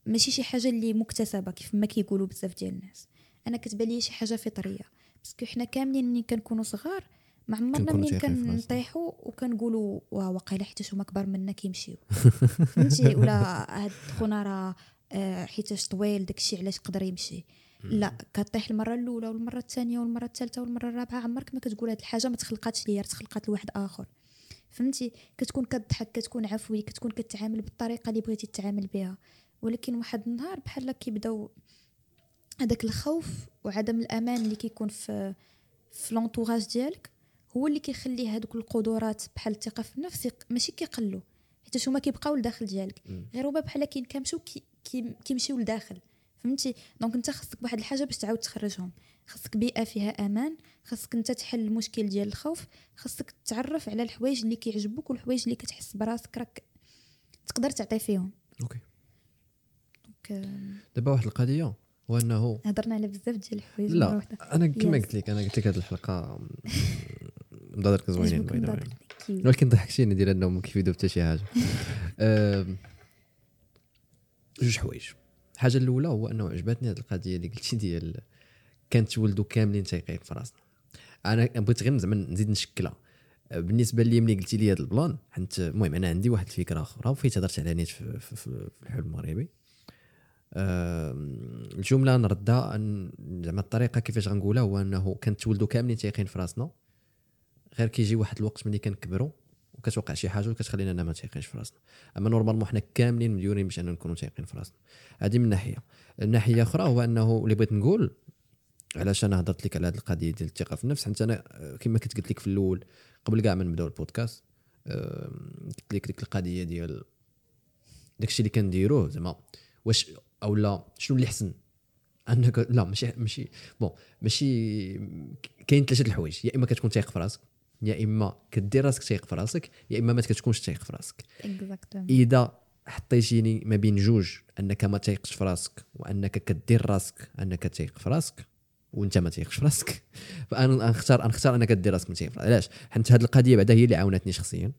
ماشي شي حاجة اللي مكتسبة كيف ما كيقولوا بزاف ديال الناس. أنا كتبان لي شي حاجة فطرية parce que حنا كاملين ملي كنكونوا صغار ما عمرنا منين. كنطيحوا وكنقولوا واه واقيلا حيت هما كبار منا كيمشيو *laughs* فهمتي؟ ولا هاد خونا راه آه، حيتاش طويل داكشي علاش قدر يمشي. لا كطيح المرة الأولى والمرة الثانية والمرة الثالثة والمرة الرابعة عمرك ما كتقول هاد الحاجة ما تخلقاتش ليا تخلقات لواحد آخر. فهمتي؟ كتكون كتضحك كتكون عفوي كتكون كتعامل بالطريقة اللي بغيتي تتعامل بها. ولكن واحد النهار بحال كيبداو هذاك الخوف وعدم الأمان اللي كيكون في في l'entourage ديالك هو اللي كيخلي هذوك القدرات بحال الثقة في النفس ماشي كيقلوا حيت هما كيبقاو لداخل ديالك. غير هما بحال كي كيمشيو كي- كي- كيمشيو لداخل. فهمتي؟ donc انت خاصك بواحد الحاجة باش تعاود تخرجهم. خاصك بيئة فيها أمان. خاصك انت تحل المشكل ديال الخوف. خاصك تعرف على الحوايج اللي كيعجبوك والحوايج اللي كتحس براسك راك تقدر تعطي فيهم. OK. donc آه، دابا واحد القضية هو انه هضرنا على بزاف ديال الحوايج لا. أنا كما. قلت لك أنا قلت لك هذه الحلقة مضادرك زوينين. ولكن ضحكتيني ديال انهم كيفيدوا حتى شي حاجة. *laughs* جوج حوايج. الحاجة الأولى هو إنه عجبتني هذه القضية اللي قلتي ديال كنتولدو كاملين تايقين في راسنا. أنا بغيت غير زعما نزيد نشكلها. بالنسبة لي ملي قلتي لي هذا ال plan حيت المهم أنا عندي واحد الفكرة أخرى وفيت هضرت على نيت في, في, في, الحلم المغربي. الجملة نردها زعما الطريقة كيفاش غنقولها هو إنه كنتولدو كاملين تايقين في راسنا. غير كيجي واحد الوقت ملي كنكبروا وكتوقع شي حاجة وكتخلينا أنا ما تايقينش في راسنا. أما normalement حنا كاملين مديورين باش أننا نكونوا تايقين في راسنا. هذه من ناحية. الناحية أخرى هو أنه اللي بغيت نقول علاش أنا هضرت لك على هذه القضية ديال الثقة في النفس حيت أنا كما كنت قلت لك في الأول قبل كاع ما نبداو البودكاست قلت لك ديك القضية ديال داكشي اللي كنديروه زعما واش أو لا شنو اللي احسن انك لا ماشي ماشي بون ماشي كاين ثلاثة الحوايج. يا إما كتكون تايق في راسك يا إما كدير راسك تايق في راسك يا إما ما كتكونش تايق في راسك. إذا حطيتيني ما بين جوج أنك ما تايقش في راسك وأنك كدير راسك أنك تايق في راسك وأنت ما تايقش في راسك فأنا نختار نختار أنك دير راسك ما تايق في راسك. علاش؟ حيت هذه القضية بعدا هي اللي عاونتني شخصيا.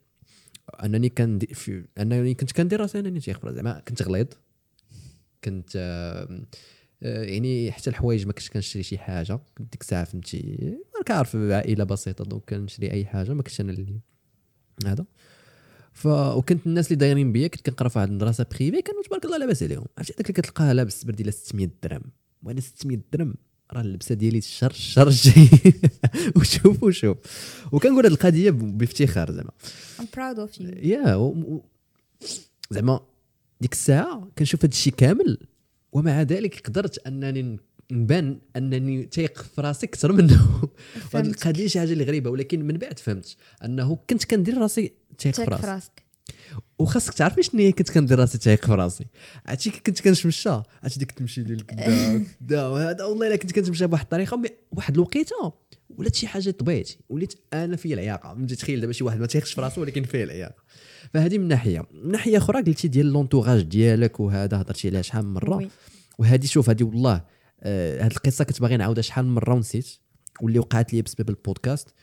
أنني كان في أنني كنت كندير راسي أنني تايق في راسي. زعما كنت غليظ. كنت آه، يعني حتى الحوايج ما كنتش كنشري شي حاجة. ديك الساعة فهمتي؟ عارف عائله بسيطة donc كنشري أي حاجة ما كنتش أنا اللي هذا. ف وكنت الناس اللي دايرين بيا كنت كنقرا في واحد المدرسة privée كانوا تبارك الله لاباس عليهم. عرفتي هذاك اللي كتلقاه لابس برودوي 600 درهم؟ وأنا 600 درهم؟ راه اللبسة ديالي الشهر الشهر الجاي *laughs* وشوف وشوف. وكنقول هذه القضية بافتخار زعما. I'm proud of you. يا زعما ديك الساعة كنشوف هذا الشيء كامل ومع ذلك قدرت أنني نبان أنني تايق في راسي أكثر منه. القضية شي حاجة اللي غريبة ولكن من بعد فهمت أنه كنت كندير راسي تايق في في راسك. وخاصك تعرفي شنو هي كنت كندير راسي تايق في راسي. عرفتي كنت كنتمشى عرفتي ديك تمشي لي كدا كدا وهذا والله إلا كنت كنتمشى بواحد الطريقة مي واحد الوقيتة. ولات شي حاجة طبيعتي وليت أنا فيا العياقة. فهمتي تخيل دابا شي واحد ما تايقش في راسه ولكن فيه العياقة. فهذه من ناحية. من ناحية أخرى قلتي ديال لونتوراج ديالك وهذا هضرتي عليها شحال من مرة. وهذه شوف هذه والله آه هذه القصة كنت باغي نعاودها شحال من مرة ونسيت واللي وقعت لي بسبب البودكاست.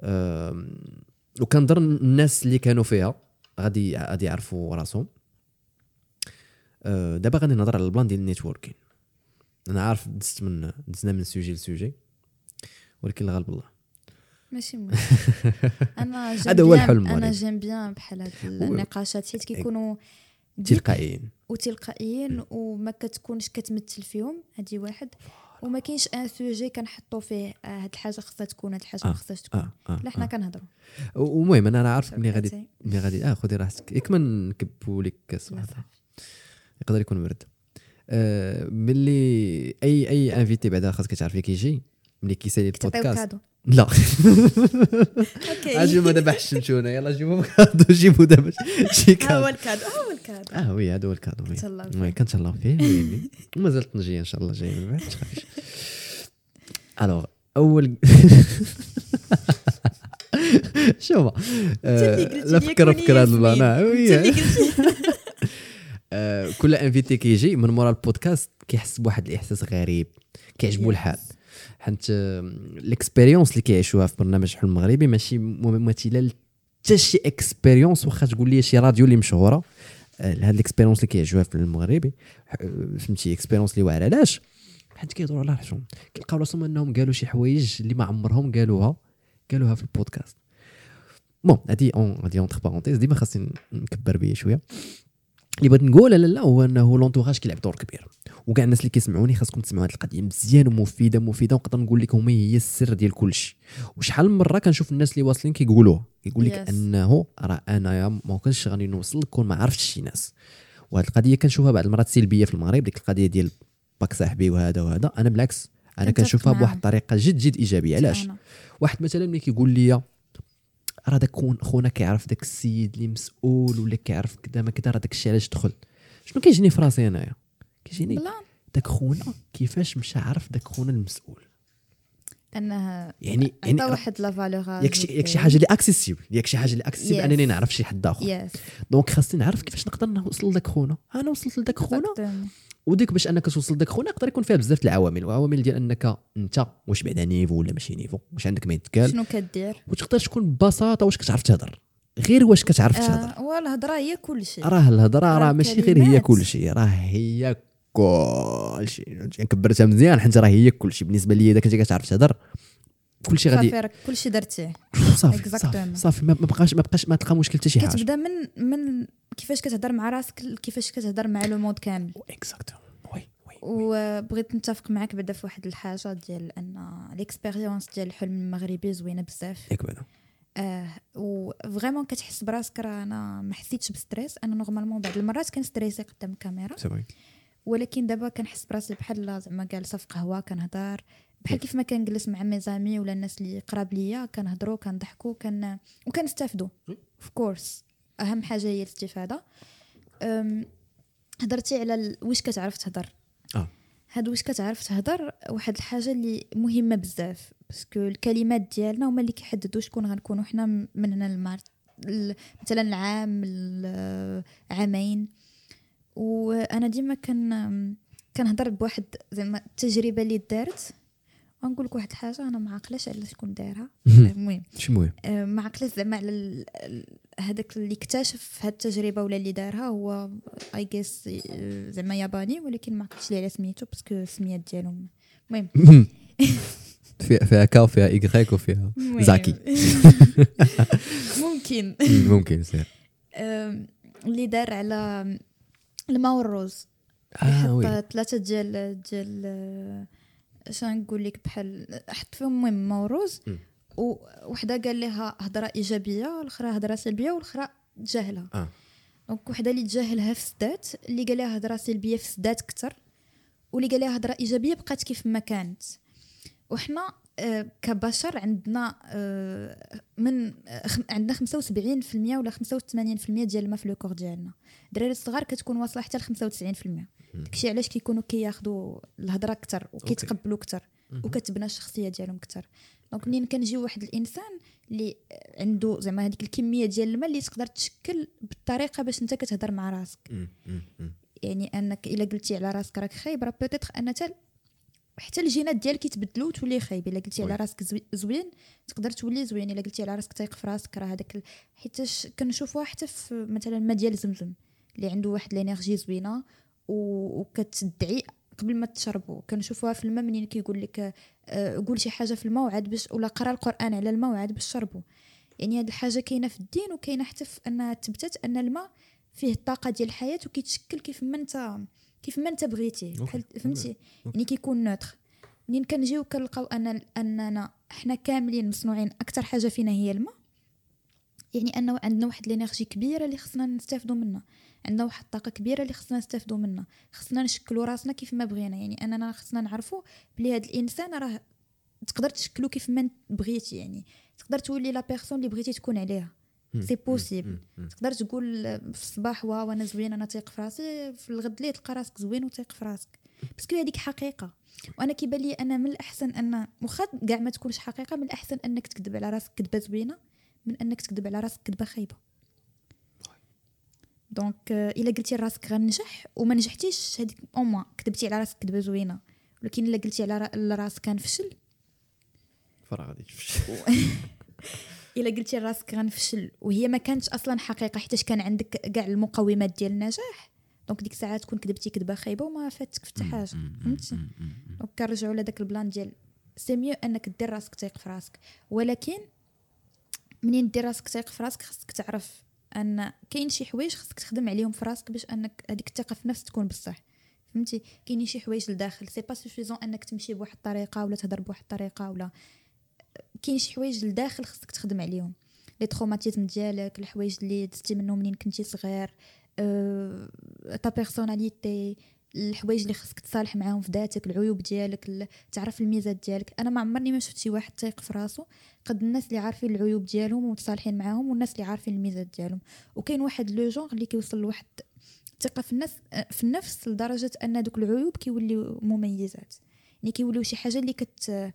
آه وكنظن الناس اللي كانوا فيها غادي غادي يعرفوا راسهم. آه دابا غادي نهضر على ال plan ديال ال networking أنا عارف دزت من دزنا من سوجي لسوجي ولكن الغالب الله. ماشي مهم. *laughs* أنا هذا هو الحلم أنا. j'aime bien بحال هاد النقاشات حيت كيكونوا تلقائيين. وتلقائيين وما كتكونش كتمثل فيهم هادي واحد. وما كاينش ان سوجي كنحطوا فيه آه، هاد الحاجة خصها تكون هاد الحاجة آه، ما خصهاش تكون. آه آه لا حنا آه. كنهضروا ومهم أنا عارف ملي غادي. ملي غادي آه خذي راحتك. ياك ما نكبوا لك كاس. يقدر يكون برد آه ملي اي أي انفيتي بعدا خاصك تعرفي كيجي ملي كيسالي البودكاست. كادو. لا. *laughs* أوكي. اجيبوا دابا حشمتونا يلا جيبوا *laughs* cadeau جيبوا دابا. شي ها هو cadeau. ال cadeau. ها هو ال cadeau. آه oui هذا هو ال cadeau oui. كنتهلاو فيه. ومازال طنجيه إن شاء الله جاي من بعد ما تخافيش. alors أول *laughs* شوف آه، لا فكر فكر هذا. ال plan آه، آه، كل invité كيجي من مورا البودكاست كيحس بواحد الإحساس غريب كيعجبو. الحال. حيت ال expérience اللي كيعيشوها في برنامج حلم مغربي ماشي مماثله حتى شي expérience واخا تقول لي شي راديو اللي مشهورة آه، هاد ال expérience اللي كيعيشوها في المغربي. آه، فهمتي expérience اللي واعرة. علاش؟ حيت كيدوروا على راسهم. كيلقاو راسهم انهم قالوا شي حوايج اللي ما عمرهم قالوها قالوها في ال podcast. bon هادي en هادي entre parenthèses ديما خاصني نكبر بيا شوية. اللي بغيت نقول لا لا هو إنه l'entourage كيلعب دور كبير وكاع الناس اللي كيسمعوني خاصكم تسمعوا هذه القضية مزيان ومفيدة مفيدة ونقدر نقول لك هما هي السر ديال كل شيء وشحال من مرة كنشوف الناس اللي واصلين كيقولوها كيقول لك Yes. أنه راه انايا ما كنتش غادي نوصل كون ما عرفتش شي ناس وهذه القضية كنشوفها بعض المرات سلبية في المغرب ديك القضية ديال باك صاحبي وهذا وهذا أنا بالعكس أنا كنشوفها بواحد. الطريقة جد جد إيجابية علاش. واحد مثلا ملي كيقول لي راه داك خون- خونا كيعرف داك السيد اللي مسؤول ولا كيعرف كذا ما كذا راه داك الشيء علاش دخل. شنو كيجيني في راسي انايا؟ كيجيني داك خونا كيفاش مشى عرف داك خونا المسؤول. انه يعني يعني واحد la valeur ياك شي حاجة اللي accessible ياك شي حاجة اللي accessible Yes. أنني نعرف شي حد آخر. yes donc خاصني نعرف كيفاش نقدر نوصل لذاك خونا. أنا وصلت لذاك خونا؟ وديك باش انك توصل لذاك خونا يقدر يكون فيها بزاف العوامل وعوامل ديال انك انت واش بعدا niveau ولا ماشي niveau واش عندك ما يتقال شنو كدير؟ وتقدر تكون ببساطة واش كتعرف تهضر غير واش كتعرف تهضر. آه والهضره هي كل شيء. راه الهضرة راه ماشي غير هي. كل شيء راه هي كل شيء. يعني كبرتها مزيان حيت راه هي كل شيء. بالنسبة لي إذا كنتي كتعرف تهضر كل شيء غادي صافي راك كل شيء درتيه. صافي صافي. صافي. ما بقاش ما بقاش ما تلقى مشكل حتى شي حاجة. كتبدا من من كيفاش كتهضر مع راسك كيفاش كتهضر مع le monde كامل. exactement oui oui وبغيت نتفق معك بعدا في واحد الحاجة ديال أن l'expérience ديال الحلم المغربي زوينة بزاف. ياك آه و vraiment كتحس براسك راه أنا ما حسيتش ب stress. أنا normalement بعض المرات كن stressé قدام الكاميرا. ولكن دابا كنحس براسي بحال زعما جالسة في قهوة كنهضر. بحال كيف ما كنجلس مع mes amis ولا الناس اللي قراب ليا كنهضروا كنضحكوا كن وكنستافدوا. of course أهم حاجة هي الاستفادة. هضرتي على واش كتعرف تهضر؟ آه. هاد واش كتعرف تهضر واحد الحاجة اللي مهمة بزاف. parce que الكلمات ديالنا هما اللي كيحددوا شكون غنكونوا حنا من هنا لمارس مثلا العام العامين وأنا ديما كان كنهضر بواحد زعما التجربة اللي دارت. ونقول لك واحد الحاجة أنا ما عاقلاش على شكون دارها المهم شي مهم. آه، ما عقلتش زعما على هذاك اللي اكتشف هاد التجربة ولا اللي دارها هو اي جيس زعما ياباني ولكن ما عقلتش ليه على سميتو parce que السميات ديالهم. المهم. *laughs* فيها فيها كا وفيها ايكغيك وفيها. *laughs* زاكي. *laughs* ممكن. ممكن آم، اللي دار على الماء والروز آه وي. ثلاثة ديال ديال آه، اش نقول لك بحال حط فيهم المهم مم. ووحده قال لها هضره ايجابيه والاخرى هضره سلبيه والاخرى تجاهلها. آه. دونك وحده اللي تجاهلها فسدات اللي قال لها هضره سلبيه فسدات أكثر واللي قال لها هضره إيجابية بقات كيف ما كانت. وحنا آه، كبشر عندنا آه، من آه، عندنا 75% ولا 85% ديال الماء في le corps ديالنا. الدراري الصغار كتكون واصلة حتى ل 95% داكشي علاش كيكونوا كياخذوا الهضرة أكثر وكيتقبلوا أكثر وكتبنى الشخصية ديالهم أكثر donc منين كنجيو واحد الإنسان اللي عنده زعما هذيك الكمية ديال الماء اللي تقدر تشكل بالطريقة باش أنت كتهضر مع راسك. يعني أنك إلا قلتي على راسك راك خايب راه peut-être ان حتى الجينات ديالك يتبدلوا وتولي خايب إلا قلتي على. راسك زوي- زوين تقدر تولي زوين. إلا قلتي على راسك تايق في راسك راه هذاك ال... حيتاش كنشوفوها حتى في مثلا الماء ديال زمزم اللي عنده واحد ال énergie زوينة و... وكتدعي قبل ما تشربوا كنشوفوها في الماء منين كيقول لك آه، قول شي حاجة في الماء وعاد باش ولا قرأ القرآن على الماء وعاد باش شربوا يعني هاد الحاجة كاينة في الدين وكاينة حتى في أنها تثبتت أن الماء فيه الطاقة ديال الحياة وكيتشكل كيف ما أنت كيف ما انت. بحال فهمتي. يعني كيكون neutre. منين كنجيو كنلقاو ان أننا حنا كاملين مصنوعين أكثر حاجة فينا هي الماء. يعني أنه عندنا واحد ال énergie كبيرة اللي خصنا نستافدوا منها. عندنا واحد الطاقة كبيرة اللي خصنا نستافدوا منها. خصنا نشكلوا راسنا كيف ما بغينا. يعني أننا خصنا نعرفوا بلي هذا الإنسان راه تقدر تشكلو كيف ما بغيتي. يعني تقدر تولي la personne اللي بغيتي تكون عليها. c'est possible تقدر تقول في الصباح واو أنا زوين أنا تايق في راسي في الغد ليه تلقى راسك زوين وتايق في راسك. parce que هذيك حقيقة. وأنا كيبان لي أنا من الأحسن أن واخا كاع ما تكونش حقيقة من الأحسن أنك تكذب على راسك كذبة زوينة من أنك تكذب على راسك كذبة خايبة. donc آه، إلا قلتي لراسك غنجح وما نجحتيش هذيك اوما كذبتي على راسك كذبة زوينة. ولكن إلا قلتي على را- لراسك غنفشل. فراه غادي *laughs* *laughs* إلا قلتي لراسك غنفشل وهي ما كانتش أصلا حقيقة حيتاش كان عندك كاع المقومات ديال النجاح. donc ديك الساعة تكون كذبتي كذبة خايبة وما فاتك في حتى حاجة فهمتي؟ دونك كنرجعوا لذاك ال plan ديال c'est mieux أنك دير راسك تايق في راسك. ولكن منين دير راسك تايق في راسك خاصك تعرف أن كاين شي حوايج خصك تخدم عليهم في راسك باش أنك هذيك الثقة في النفس تكون بصح فهمتي؟ كاينين شي حوايج لداخل c'est pas suffisant أنك تمشي بواحد الطريقة ولا تهضر بواحد الطريقة ولا كاين شي حوايج لداخل خصك تخدم عليهم. les traumatismes ديالك الحوايج اللي دزتي منهم منين كنتي صغير أه، ta personnalité الحوايج اللي خصك تصالح معاهم في ذاتك العيوب ديالك ال- تعرف الميزات ديالك. أنا ما عمرني ما شفت شي واحد تايق في راسو قد الناس اللي عارفين العيوب ديالهم ومتصالحين معاهم والناس اللي عارفين الميزات ديالهم. وكاين واحد le genre اللي كيوصل لواحد الثقة في النفس في النفس لدرجة أن دوك العيوب كيوليو مميزات. يعني كيوليو شي حاجة اللي كت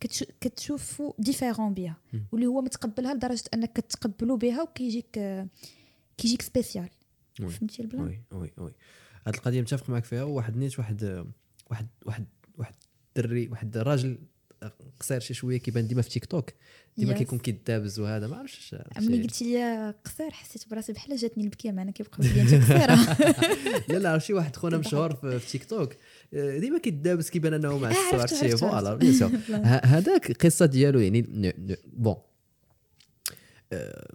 كتش... كتشوفو différent بها واللي هو متقبلها لدرجة أنك كتقبلو بها وكيجيك كيجيك spécial. فهمتي ال plan oui oui oui. هاد القضية متفق معك فيها. واحد نيت واحد واحد واحد واحد الدري واحد الراجل قصير شي شوية كيبان ديما في تيك توك ديما. كيكون كيدابز وهذا ما عرفتش ملي قلتي لي قصير حسيت براسي بحال جاتني البكية معنا كيبقى لي انت قصيرة. *laughs* لا لا شي واحد خونا مشهور في, تيك توك آه، ديما كيدابز كيبان أنه مع آه، السوار عرفتو، شي عرفتو، voilà. bien sûr *laughs* هذاك القصة ديالو يعني bon آه،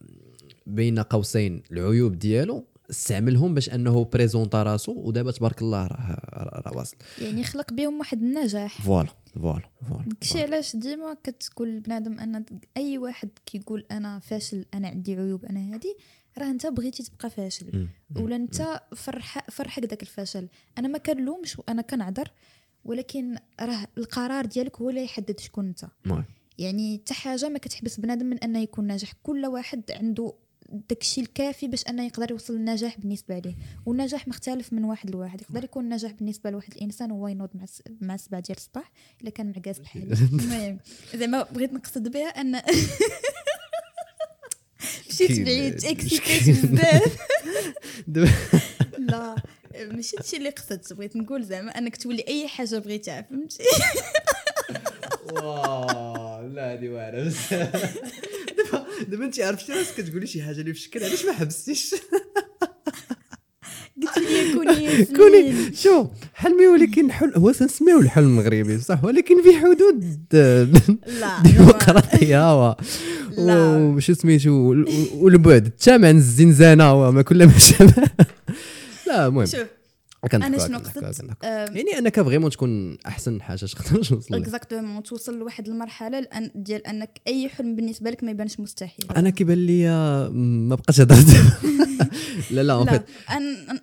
بين قوسين العيوب ديالو استعملهم باش أنه بريزونطا راسو ودابا تبارك الله راه راه واصل. يعني خلق بهم واحد النجاح. voilà voilà voilà. داكشي علاش ديما كتقول البنادم أن أي واحد كيقول أنا فاشل أنا عندي عيوب أنا هادي راه انت بغيتي تبقى فاشل. ولا انت فرح فرحك داك الفشل أنا ما كنلومش وأنا كنعذر ولكن راه القرار ديالك هو اللي يحدد شكون انت. يعني حتى حاجة ما كتحبس بنادم من أنه يكون ناجح. كل واحد عنده داكشي الكافي باش أنه يقدر يوصل للنجاح بالنسبة ليه. والنجاح مختلف من واحد لواحد. يقدر يكون النجاح بالنسبة لواحد الإنسان هو ينوض مع مع السبعة ديال الصباح إلا كان معكاز بحالي *laughs* المهم زعما بغيت نقصد بها أن *laughs* مشيت بعيد اكسيتيت بزاف لا ماشي هادشي اللي قصدت بغيت نقول زعما أنك تولي أي حاجة بغيتها فهمتي؟ *laughs* واو لا هذه واعرة بزاف. *laughs* دابا دابا انت عرفتي راسك كتقولي شي حاجة اللي في شكل علاش ما حبستيش؟ *laughs* كوني. *laughs* كوني شوف حلمي ولكن حل هو تنسميو الحلم المغربي صح ولكن في حدود لا *laughs* ديمقراطية. وشو *laughs* سميتو وال- والبعد التام عن الزنزانه وما كل ما لا المهم شوف أنا شنو قصدت. يعني أنك فريمون تكون أحسن حاجة تقدر توصل. اكزاكتومون توصل لواحد المرحلة لأن ديال أنك أي حلم بالنسبة لك ما يبانش مستحيل أنا كيبان لي ما بقاش هضرت *laughs* لا لا en fait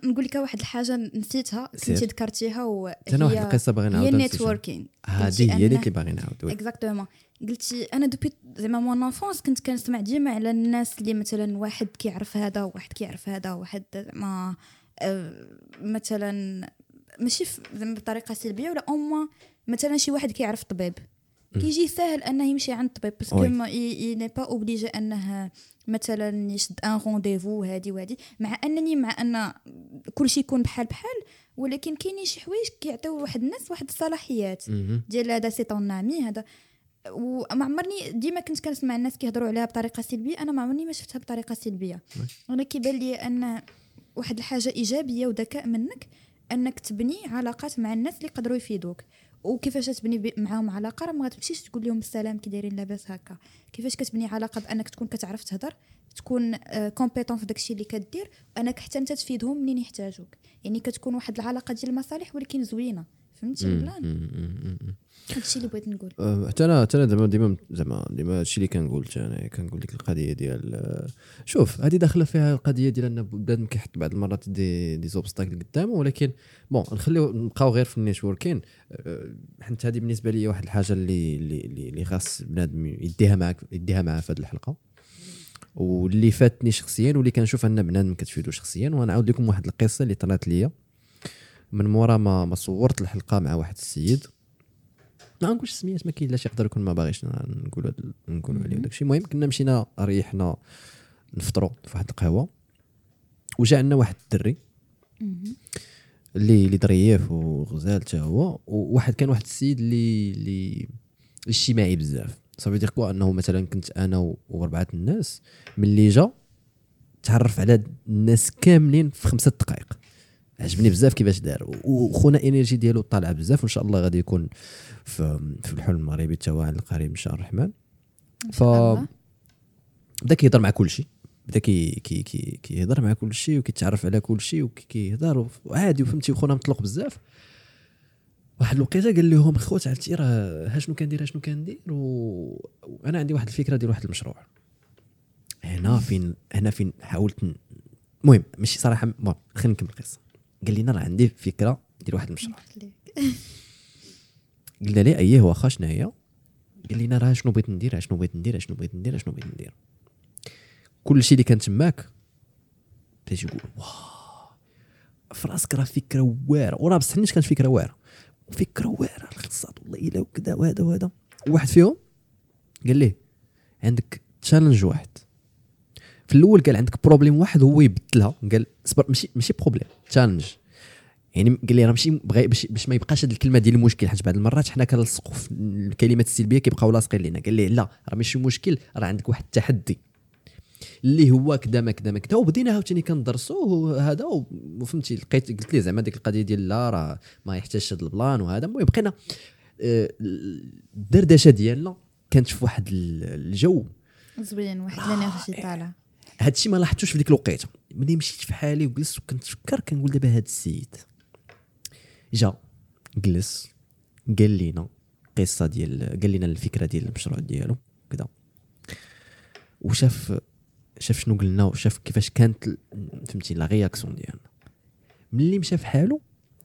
نقول لك واحد الحاجة نسيتها. كنتي ذكرتيها وهي أنا واحد القصة باغي هي نعاودها نسيتها. ال networking هذه هي اللي باغي نعاود. exactement قلتي أنا depuis زعما mon enfance كنت كنسمع ديما على الناس اللي مثلا واحد كيعرف هذا وواحد كيعرف هذا وواحد زعما مثلا ماشي بطريقة سلبية ولا اوما مثلا شي واحد كيعرف طبيب كيجي ساهل أنه يمشي عند الطبيب parce que il n'est pas obligé أنه مثلا يشد un rendez-vous هادي وهادي مع انني مع أن كل شيء يكون بحال بحال ولكن كاينين شي حوايج كيعطيو واحد الناس واحد الصلاحيات. ديال هذا c'est ton ami هذا. وما عمرني ديما كنت كنسمع الناس كيهضروا عليها بطريقة سلبية أنا ما عمرني ما شفتها بطريقة سلبية. أنا كيبان لي أن واحد الحاجة إيجابية وذكاء منك أنك تبني علاقات مع الناس اللي يقدروا يفيدوك. وكيفاش تبني معاهم علاقة؟ راه ما غتمشيش تقول لهم السلام كي دايرين لاباس هكا. كيفاش كتبني علاقة بأنك تكون كتعرف تهضر تكون compétent في داكشي اللي كدير أنك حتى أنت تفيدهم منين يحتاجوك. يعني كتكون واحد العلاقة ديال المصالح ولكن زوينة. فهمتي؟ ال plan مم. هادشي اللي بغيت نقول. أه، حتى أنا حتى أنا زعما ديما زعما ديما هادشي اللي كنقول حتى أنا كنقول ديك القضية ديال أه، شوف هذه داخلة فيها القضية ديال أن بنادم كيحط بعض المرات des des obstacles قدامه ولكن bon نخليو نبقاو غير في ال networking. أه، حيت هذه بالنسبة لي واحد الحاجة اللي اللي اللي, خاص بنادم يديها معك يديها معاه في هذه الحلقة. واللي فاتني شخصيا واللي كنشوف أن بنادم كتفيدو شخصيا ونعاود لكم واحد القصة اللي طرات ليا. من مورا ما ما صورت الحلقة مع واحد السيد. ما نقولش سميات ما كاين لاش يقدر يكون ما باغيش نقولوا نقولوا عليه داكشي المهم كنا مشينا ريحنا نفطروا في واحد القهوة وجا عندنا واحد الدري. اللي اللي ظريف وغزال حتى هو وواحد كان واحد السيد اللي اللي اجتماعي بزاف. صافي دير كوا أنه مثلا كنت أنا وأربعة الناس ملي جا تعرف على الناس كاملين في خمسة دقائق. عجبني بزاف كيفاش دار. وخونا energy ديالو طالعه بزاف وإن شاء الله غادي يكون في في الحلم المغربي حتى هو عن القريب إن شاء الرحمن ف. بدا كيهضر مع كل شيء بدا كي كي كي كيهضر مع كل شيء وكيتعرف على كل شيء وكيهضر وعادي وفهمتي وخونا مطلق بزاف. واحد الوقيته قال لهم خوت عرفتي راه ها شنو كندير ها شنو كندير؟ و... وأنا عندي واحد الفكرة ديال واحد المشروع. هنا فين هنا فين حاولت المهم ماشي صراحة bon خلينا نكمل القصة. قال لنا راه عندي فكرة ديال واحد المشروع *laughs* قلنا ليه اييه واخا شنو هي قال لنا راه شنو بغيت ندير شنو بغيت ندير شنو بغيت ندير شنو بغيت ندير؟ كل شيء اللي كان تماك بديت يقول واه في راسك راه فكرة واعرة. وراه بصح كانت فكرة واعرة. فكرة واعرة الاقتصاد والله الا وكذا وهذا وهذا. واحد فيهم قال ليه عندك challenge واحد. في الأول قال عندك problème واحد هو يبدلها. قال صبر ماشي ماشي problème challenge يعني قال لي راه ماشي بغي باش, ما يبقاش هذه الكلمة ديال المشكل. حيت بعض المرات حنا كنلصقوا في الكلمات السلبية كيبقاو لاصقين لينا. قال لي لا راه ماشي مشكل راه عندك واحد التحدي. اللي هو كذا ما كذا ما كذا وبدينا عاوتاني كندرسوه هذا وفهمتي لقيت قلت لي زعما ديك القضية ديال لا راه ما يحتاجش هذا ال plan وهذا. المهم بقينا آه، الدردشة ديالنا كانت في واحد الجو. زوين واحد ال energy طالع. هذا الشيء ما لاحظتوش في ديك الوقيته. ملي مشيت في حالي وجلست وكنتفكر كنقول دابا هذا السيد. جا جلس قال لينا قصة ديال قال لنا الفكرة ديال المشروع ديالو كذا وشاف شاف شنو قلنا وشاف كيفاش كانت فهمتي la réaction ديالنا. ملي مشى في حاله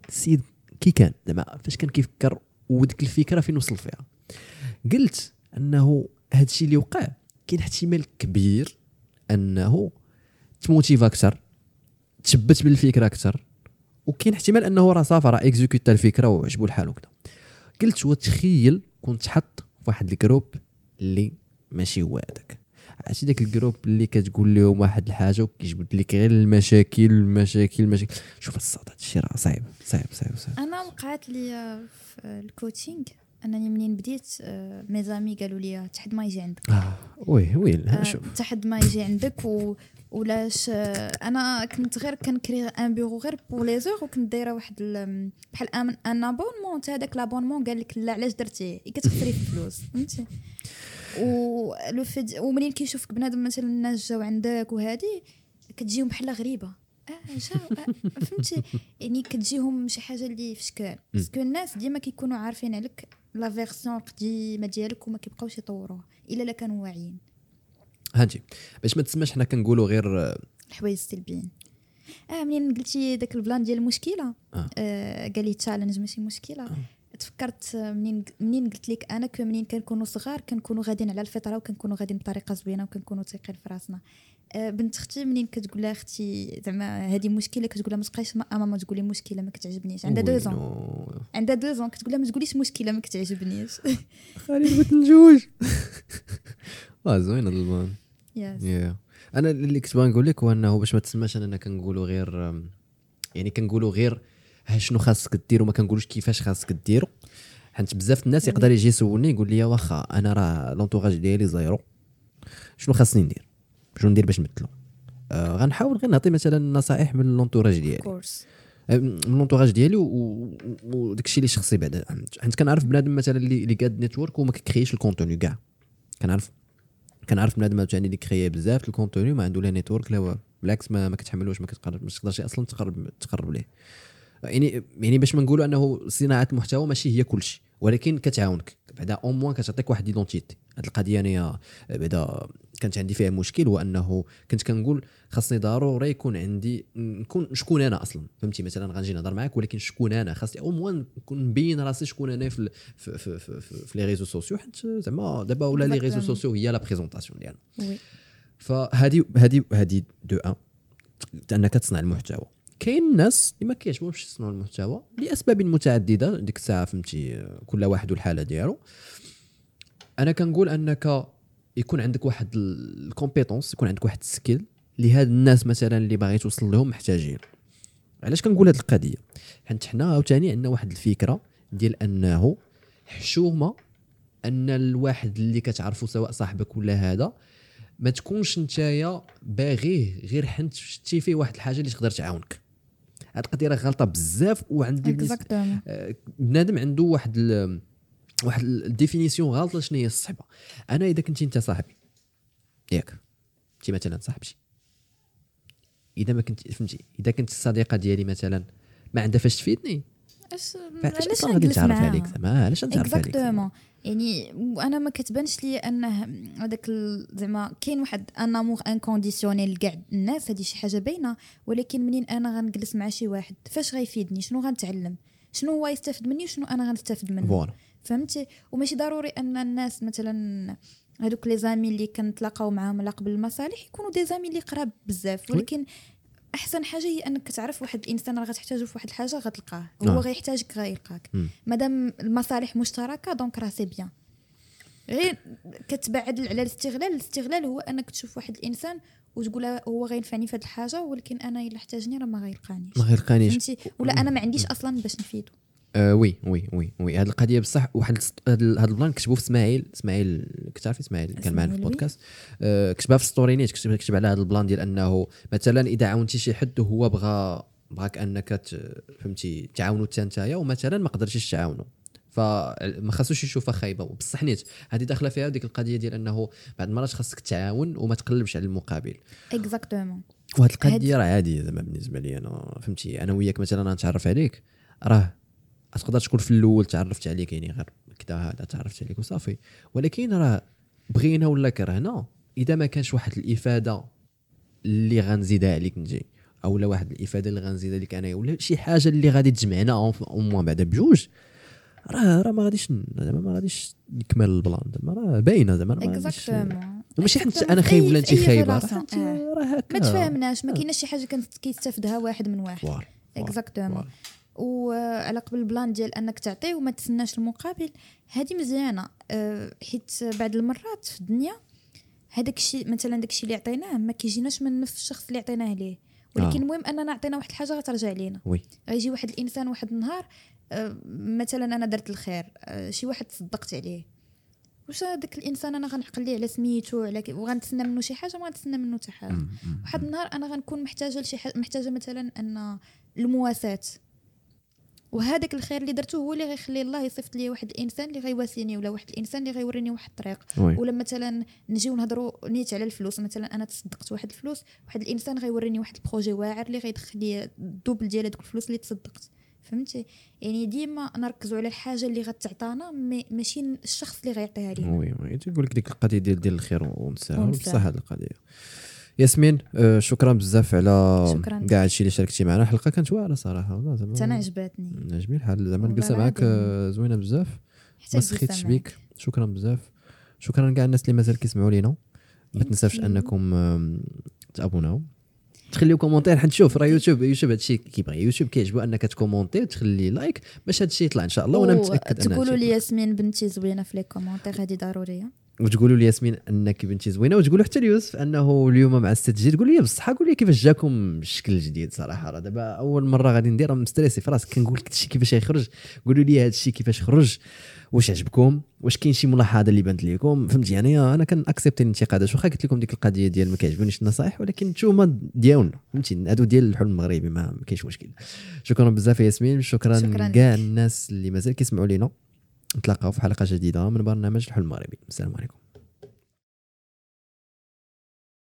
السيد كي كان زعما فاش كان كيفكر وديك الفكرة فين وصل فيها. قلت أنه هذا الشيء اللي وقع كاين احتمال كبير انه ت motive أكثر تشبت بالفكرة أكثر وكاين احتمال انه راه صافي راه exécuta الفكرة وعجبو الحال وكذا قلت وتخيل كنت حط واحد ال groupe اللي ماشي هو هذاك. عرفتي داك ال groupe اللي كتقول لهم واحد الحاجة وكيجبد لك غير المشاكل المشاكل المشاكل. شوف الصاد هذا الشيء راه صعيب صعيب صعيب صعيب. أنا وقعت لي في ال coaching. أنني منين بديت آه، mes amis قالوا لي تحد ما يجي عندك. آه oui oui آه، شوف. تحد ما يجي عندك و ولاش آه، أنا كنت غير كنكري un bureau غير pour les heures وكنت دايرة واحد ال- بحال un un abonnement حتى هذاك l'abonnement قال لك لا علاش درتيه كتخسري في الفلوس فهمتي؟ و le vide ومنين كيشوفك بنادم مثلا الناس جاو عندك وهادي كتجيهم بحال غريبة. آه جاو آه فهمتي؟ يعني كتجيهم شي حاجة اللي في شكال parce que الناس ديما كيكونوا عارفين عليك la version القديمه ديالك وما كيبقاوش يطوروها إلا لا كانوا واعيين. هانتي باش ما تسماش حنا كنقولوا غير آه، الحوايج السلبيين آه منين قلتي داك ال plan ديال المشكلة؟ آه. آه قال لي challenge ماشي مشكلة. تفكرت آه، منين منين قلت لك أنا que منين كنكونوا صغار كنكونوا غاديين على الفطرة وكنكونوا غاديين بطريقة زوينة وكنكونوا تايقين في راسنا. بنت أختي منين كتقول لها أختي زعما هذه مشكلة كتقول لها ما تبقايش ما ماما تقولي مشكلة ما كتعجبنيش. عندها deux ans. عندها deux ans كتقول لها ما تقوليش مشكلة ما كتعجبنيش. خليني بغيت نتزوج آه زوين هذا ال plan أنا اللي كنت باغي نقول لك هو إنه باش ما تسماش اننا كنقولوا غير يعني كنقولوا غير ها شنو خاصك دير وما كنقولوش كيفاش خاصك ديرو حيت بزاف الناس يقدر يجي يسولني يقول لي واخا أنا راه l'entourage ديالي zéro. شنو خاصني ندير؟ شنو ندير باش نبدلو. آه غنحاول غير نعطي مثلا نصائح من l'entourage ديالي. آه، من l'entourage ديالي وداك الشيء اللي شخصي بعدا. حيت كنعرف بنادم مثلا اللي اللي قاد network وما كي crée ش ال contenu كاع. كنعرف كنعرف بنادم عاوتاني اللي كي crée بزاف ال contenu ما عنده لا network لا والو بالعكس ما, ما كتحملوش ما كتقرب ما تقدرش أصلا تقرب تقرب ليه. يعني يعني باش ما نقولوا أنه صناعة المحتوى ماشي هي كل شيء ولكن كتعاونك. بعدا au moins كتعطيك واحد identité هاد القضية أنا بعدا كانت عندي فيها مشكل هو انه كنت كنقول خاصني ضروري يكون عندي نكون شكون أنا أصلا. فهمتي؟ مثلا غنجي نهضر معاك ولكن شكون أنا؟ خاصني au moins نكون مبين راسي شكون أنا في ال- في في في, في, في les réseaux sociaux حيت زعما دابا ولا les réseaux. sociaux هي la présentation ديالنا. فهذه هذه هذه d'un أنك تصنع المحتوى. كاين الناس اللي ما كيعجبهمش يصنعوا المحتوى لأسباب متعددة ديك الساعة فهمتي كل واحد والحالة ديالو. أنا كنقول أنك يكون عندك واحد ال compétence يكون عندك واحد ال skill اللي هاد الناس مثلا اللي باغي توصل لهم محتاجين. علاش كنقول هاد القضية؟ حيت حنا عاوتاني عندنا واحد الفكرة ديال أنه حشومة أن الواحد اللي كتعرفه سواء صاحبك ولا هذا ما تكونش نتايا باغيه غير حنت شتي فيه واحد الحاجة اللي تقدر تعاونك. هاد القضية راه غلطة بزاف وعندي آه، بنادم عنده واحد ال واحد ال définition غلطة شنو هي الصحبة. أنا إذا كنتي أنت صاحبي ياك انت مثلا صاحبتي. إذا ما كنت فهمتي؟ إذا كنت الصديقة ديالي مثلا ما عندها فاش تفيدني علاش غادي معاها؟ عليك زعما؟ علاش نتعرف عليك؟ exactement يعني وأنا ما كتبانش لي أنه هذاك زعما كاين واحد un amour inconditionnel لكاع الناس هذه شي حاجة باينة. ولكن منين أنا غنجلس مع شي واحد؟ فاش غيفيدني؟ شنو غنتعلم؟ شنو هو يستافد مني وشنو أنا غنستافد منه؟ voilà. فهمتي؟ وماشي ضروري أن الناس مثلا هذوك les amis اللي كنتلاقاو معاهم على قبل المصالح يكونوا des amis اللي قراب بزاف. ولكن أحسن حاجة هي أنك تعرف واحد الإنسان راه غتحتاجو في واحد الحاجة غتلقاه. آه. هو غيحتاجك غيلقاك. مادام المصالح مشتركة donc راه c'est bien غير كتبعد على الاستغلال الاستغلال هو أنك تشوف واحد الإنسان وتقول هو غينفعني في هذه الحاجة ولكن أنا إلا احتاجني راه ما غيلقانيش. ما غيلقانيش. فهمتي؟ ولا أنا ما عنديش أصلا باش نفيدو. آه oui oui oui oui. هذه القضية بصح واحد هاد ال plan كتبوه في إسماعيل إسماعيل كتعرفي إسماعيل كان معنا في. البودكاست. آه كتبها في story نيت كتب, كتب على هذا ال plan ديال أنه مثلا إذا عاونتي شي حد وهو بغى بغاك أنك فهمتي تعاونوا حتى نتايا ومثلا ما قدرتيش تعاونوا فما خاصوش يشوفها خايبة. بصح نيت هذه داخلة فيها ديك القضية ديال أنه بعض المرات خاصك تعاون وما تقلبش على المقابل. exactement وهاد القضية راه عادية زعما بالنسبة لي أنا فهمتي. أنا وياك مثلا نتعرف عليك راه تقدر تكون في الأول تعرفت عليك يعني غير كذا هذا تعرفت عليك وصافي. ولكن راه بغينا ولا كرهنا إذا ما كانش واحد الإفادة اللي غنزيدها عليك نجي أو لا واحد الإفادة اللي غنزيدها لك أنايا ولا شي حاجة اللي غادي تجمعنا au moins بعدا بجوج. راه راه ما غاديش زعما ما غاديش يكمل ال plan زعما راه باينة زعما exactement وماشي حيت. أنا خايب ولا انت خايبة؟ راه آه. راه هكا. ما تفاهمناش ما كايناش شي حاجة كيستافدها واحد من واحد. exactement. وعلى قبل ال plan ديال أنك تعطي وما تسناش المقابل. هذه مزيانة. أه، حيت بعض المرات في الدنيا هذاك الشيء مثلا داك الشيء اللي عطيناه ما كيجيناش من نفس الشخص اللي عطيناه ليه. ولكن آه. المهم أننا عطينا واحد الحاجة غترجع لينا. oui. غيجي واحد الإنسان واحد النهار أه، مثلا أنا درت الخير أه، شي واحد تصدقت عليه. واش هذاك الإنسان أنا غنعقل ليه على سميتو على وغنتسنى منه شي حاجة ما غنتسنى منه حتى حاجة. واحد النهار أنا غنكون محتاجة لشي حاجة محتاجة مثلا أن المواساة. وهذاك الخير اللي درته هو اللي غيخلي الله يصيفط لي واحد الإنسان اللي غيواسيني ولا واحد الإنسان اللي غيوريني واحد الطريق. ولا مثلا نجيو نهضروا نيت على الفلوس مثلا أنا تصدقت واحد الفلوس واحد الإنسان غيوريني واحد ال projet واعر اللي غيدخل لي ال double ديال هذوك الفلوس اللي تصدقت. فهمتي؟ يعني ديما نركزوا على الحاجة اللي غتعطانا ماشي الشخص اللي غيعطيها لينا. وي وي. تقول لك ديك القضية ديال ديال الخير ونساها. بصح هذه القضية. ياسمين آه، شكرا بزاف على. كاع هادشي اللي شاركتي معنا. الحلقة كانت واعرة صراحة والله زعما أنا عجباتني عجبني الحال. زعما الجلسة معاك. آه، زوينة بزاف. ما سخيتش. بيك. شكرا بزاف. شكرا كاع الناس اللي مازال كيسمعوا لينا. ما تنساوش. أنكم تابوناو. تخليو commentaire حيت شوف راه يوتيوب يوتيوب هادشي كيبغي يوتيوب كيعجبو أنك ت commenter وتخلي like باش هادشي يطلع إن شاء الله. وأنا متأكد تقولوا لي. ياسمين بنتي زوينة في les commentaires هذه ضرورية. وتقولوا لي ياسمين أنك بنتي زوينة وتقولوا حتى ليوسف أنه اليوم مع ال set جديد قول لي بصح قول لي كيفاش جاكم الشكل الجديد صراحة؟ راه دابا أول مرة غادي ندير مستريسي في راسك كنقول لك هادشي كيفاش يخرج. قولوا لي هذا الشيء كيفاش خرج واش عجبكم واش كاين شي ملاحظة اللي بانت لكم فهمتي يعني أنا كان accepter الانتقادات واخا قلت لكم ديك القضية ديال ما كيعجبونيش النصائح ولكن نتوما ديالنا فهمتي؟ هادو ديال الحلم المغربي ما كاينش مشكل. شكرا بزاف يا ياسمين شكرا, كاع. الناس اللي مازال كيسمعوا لينا. نتلاقاو في حلقة جديدة من برنامج الحلم المغربي. السلام عليكم.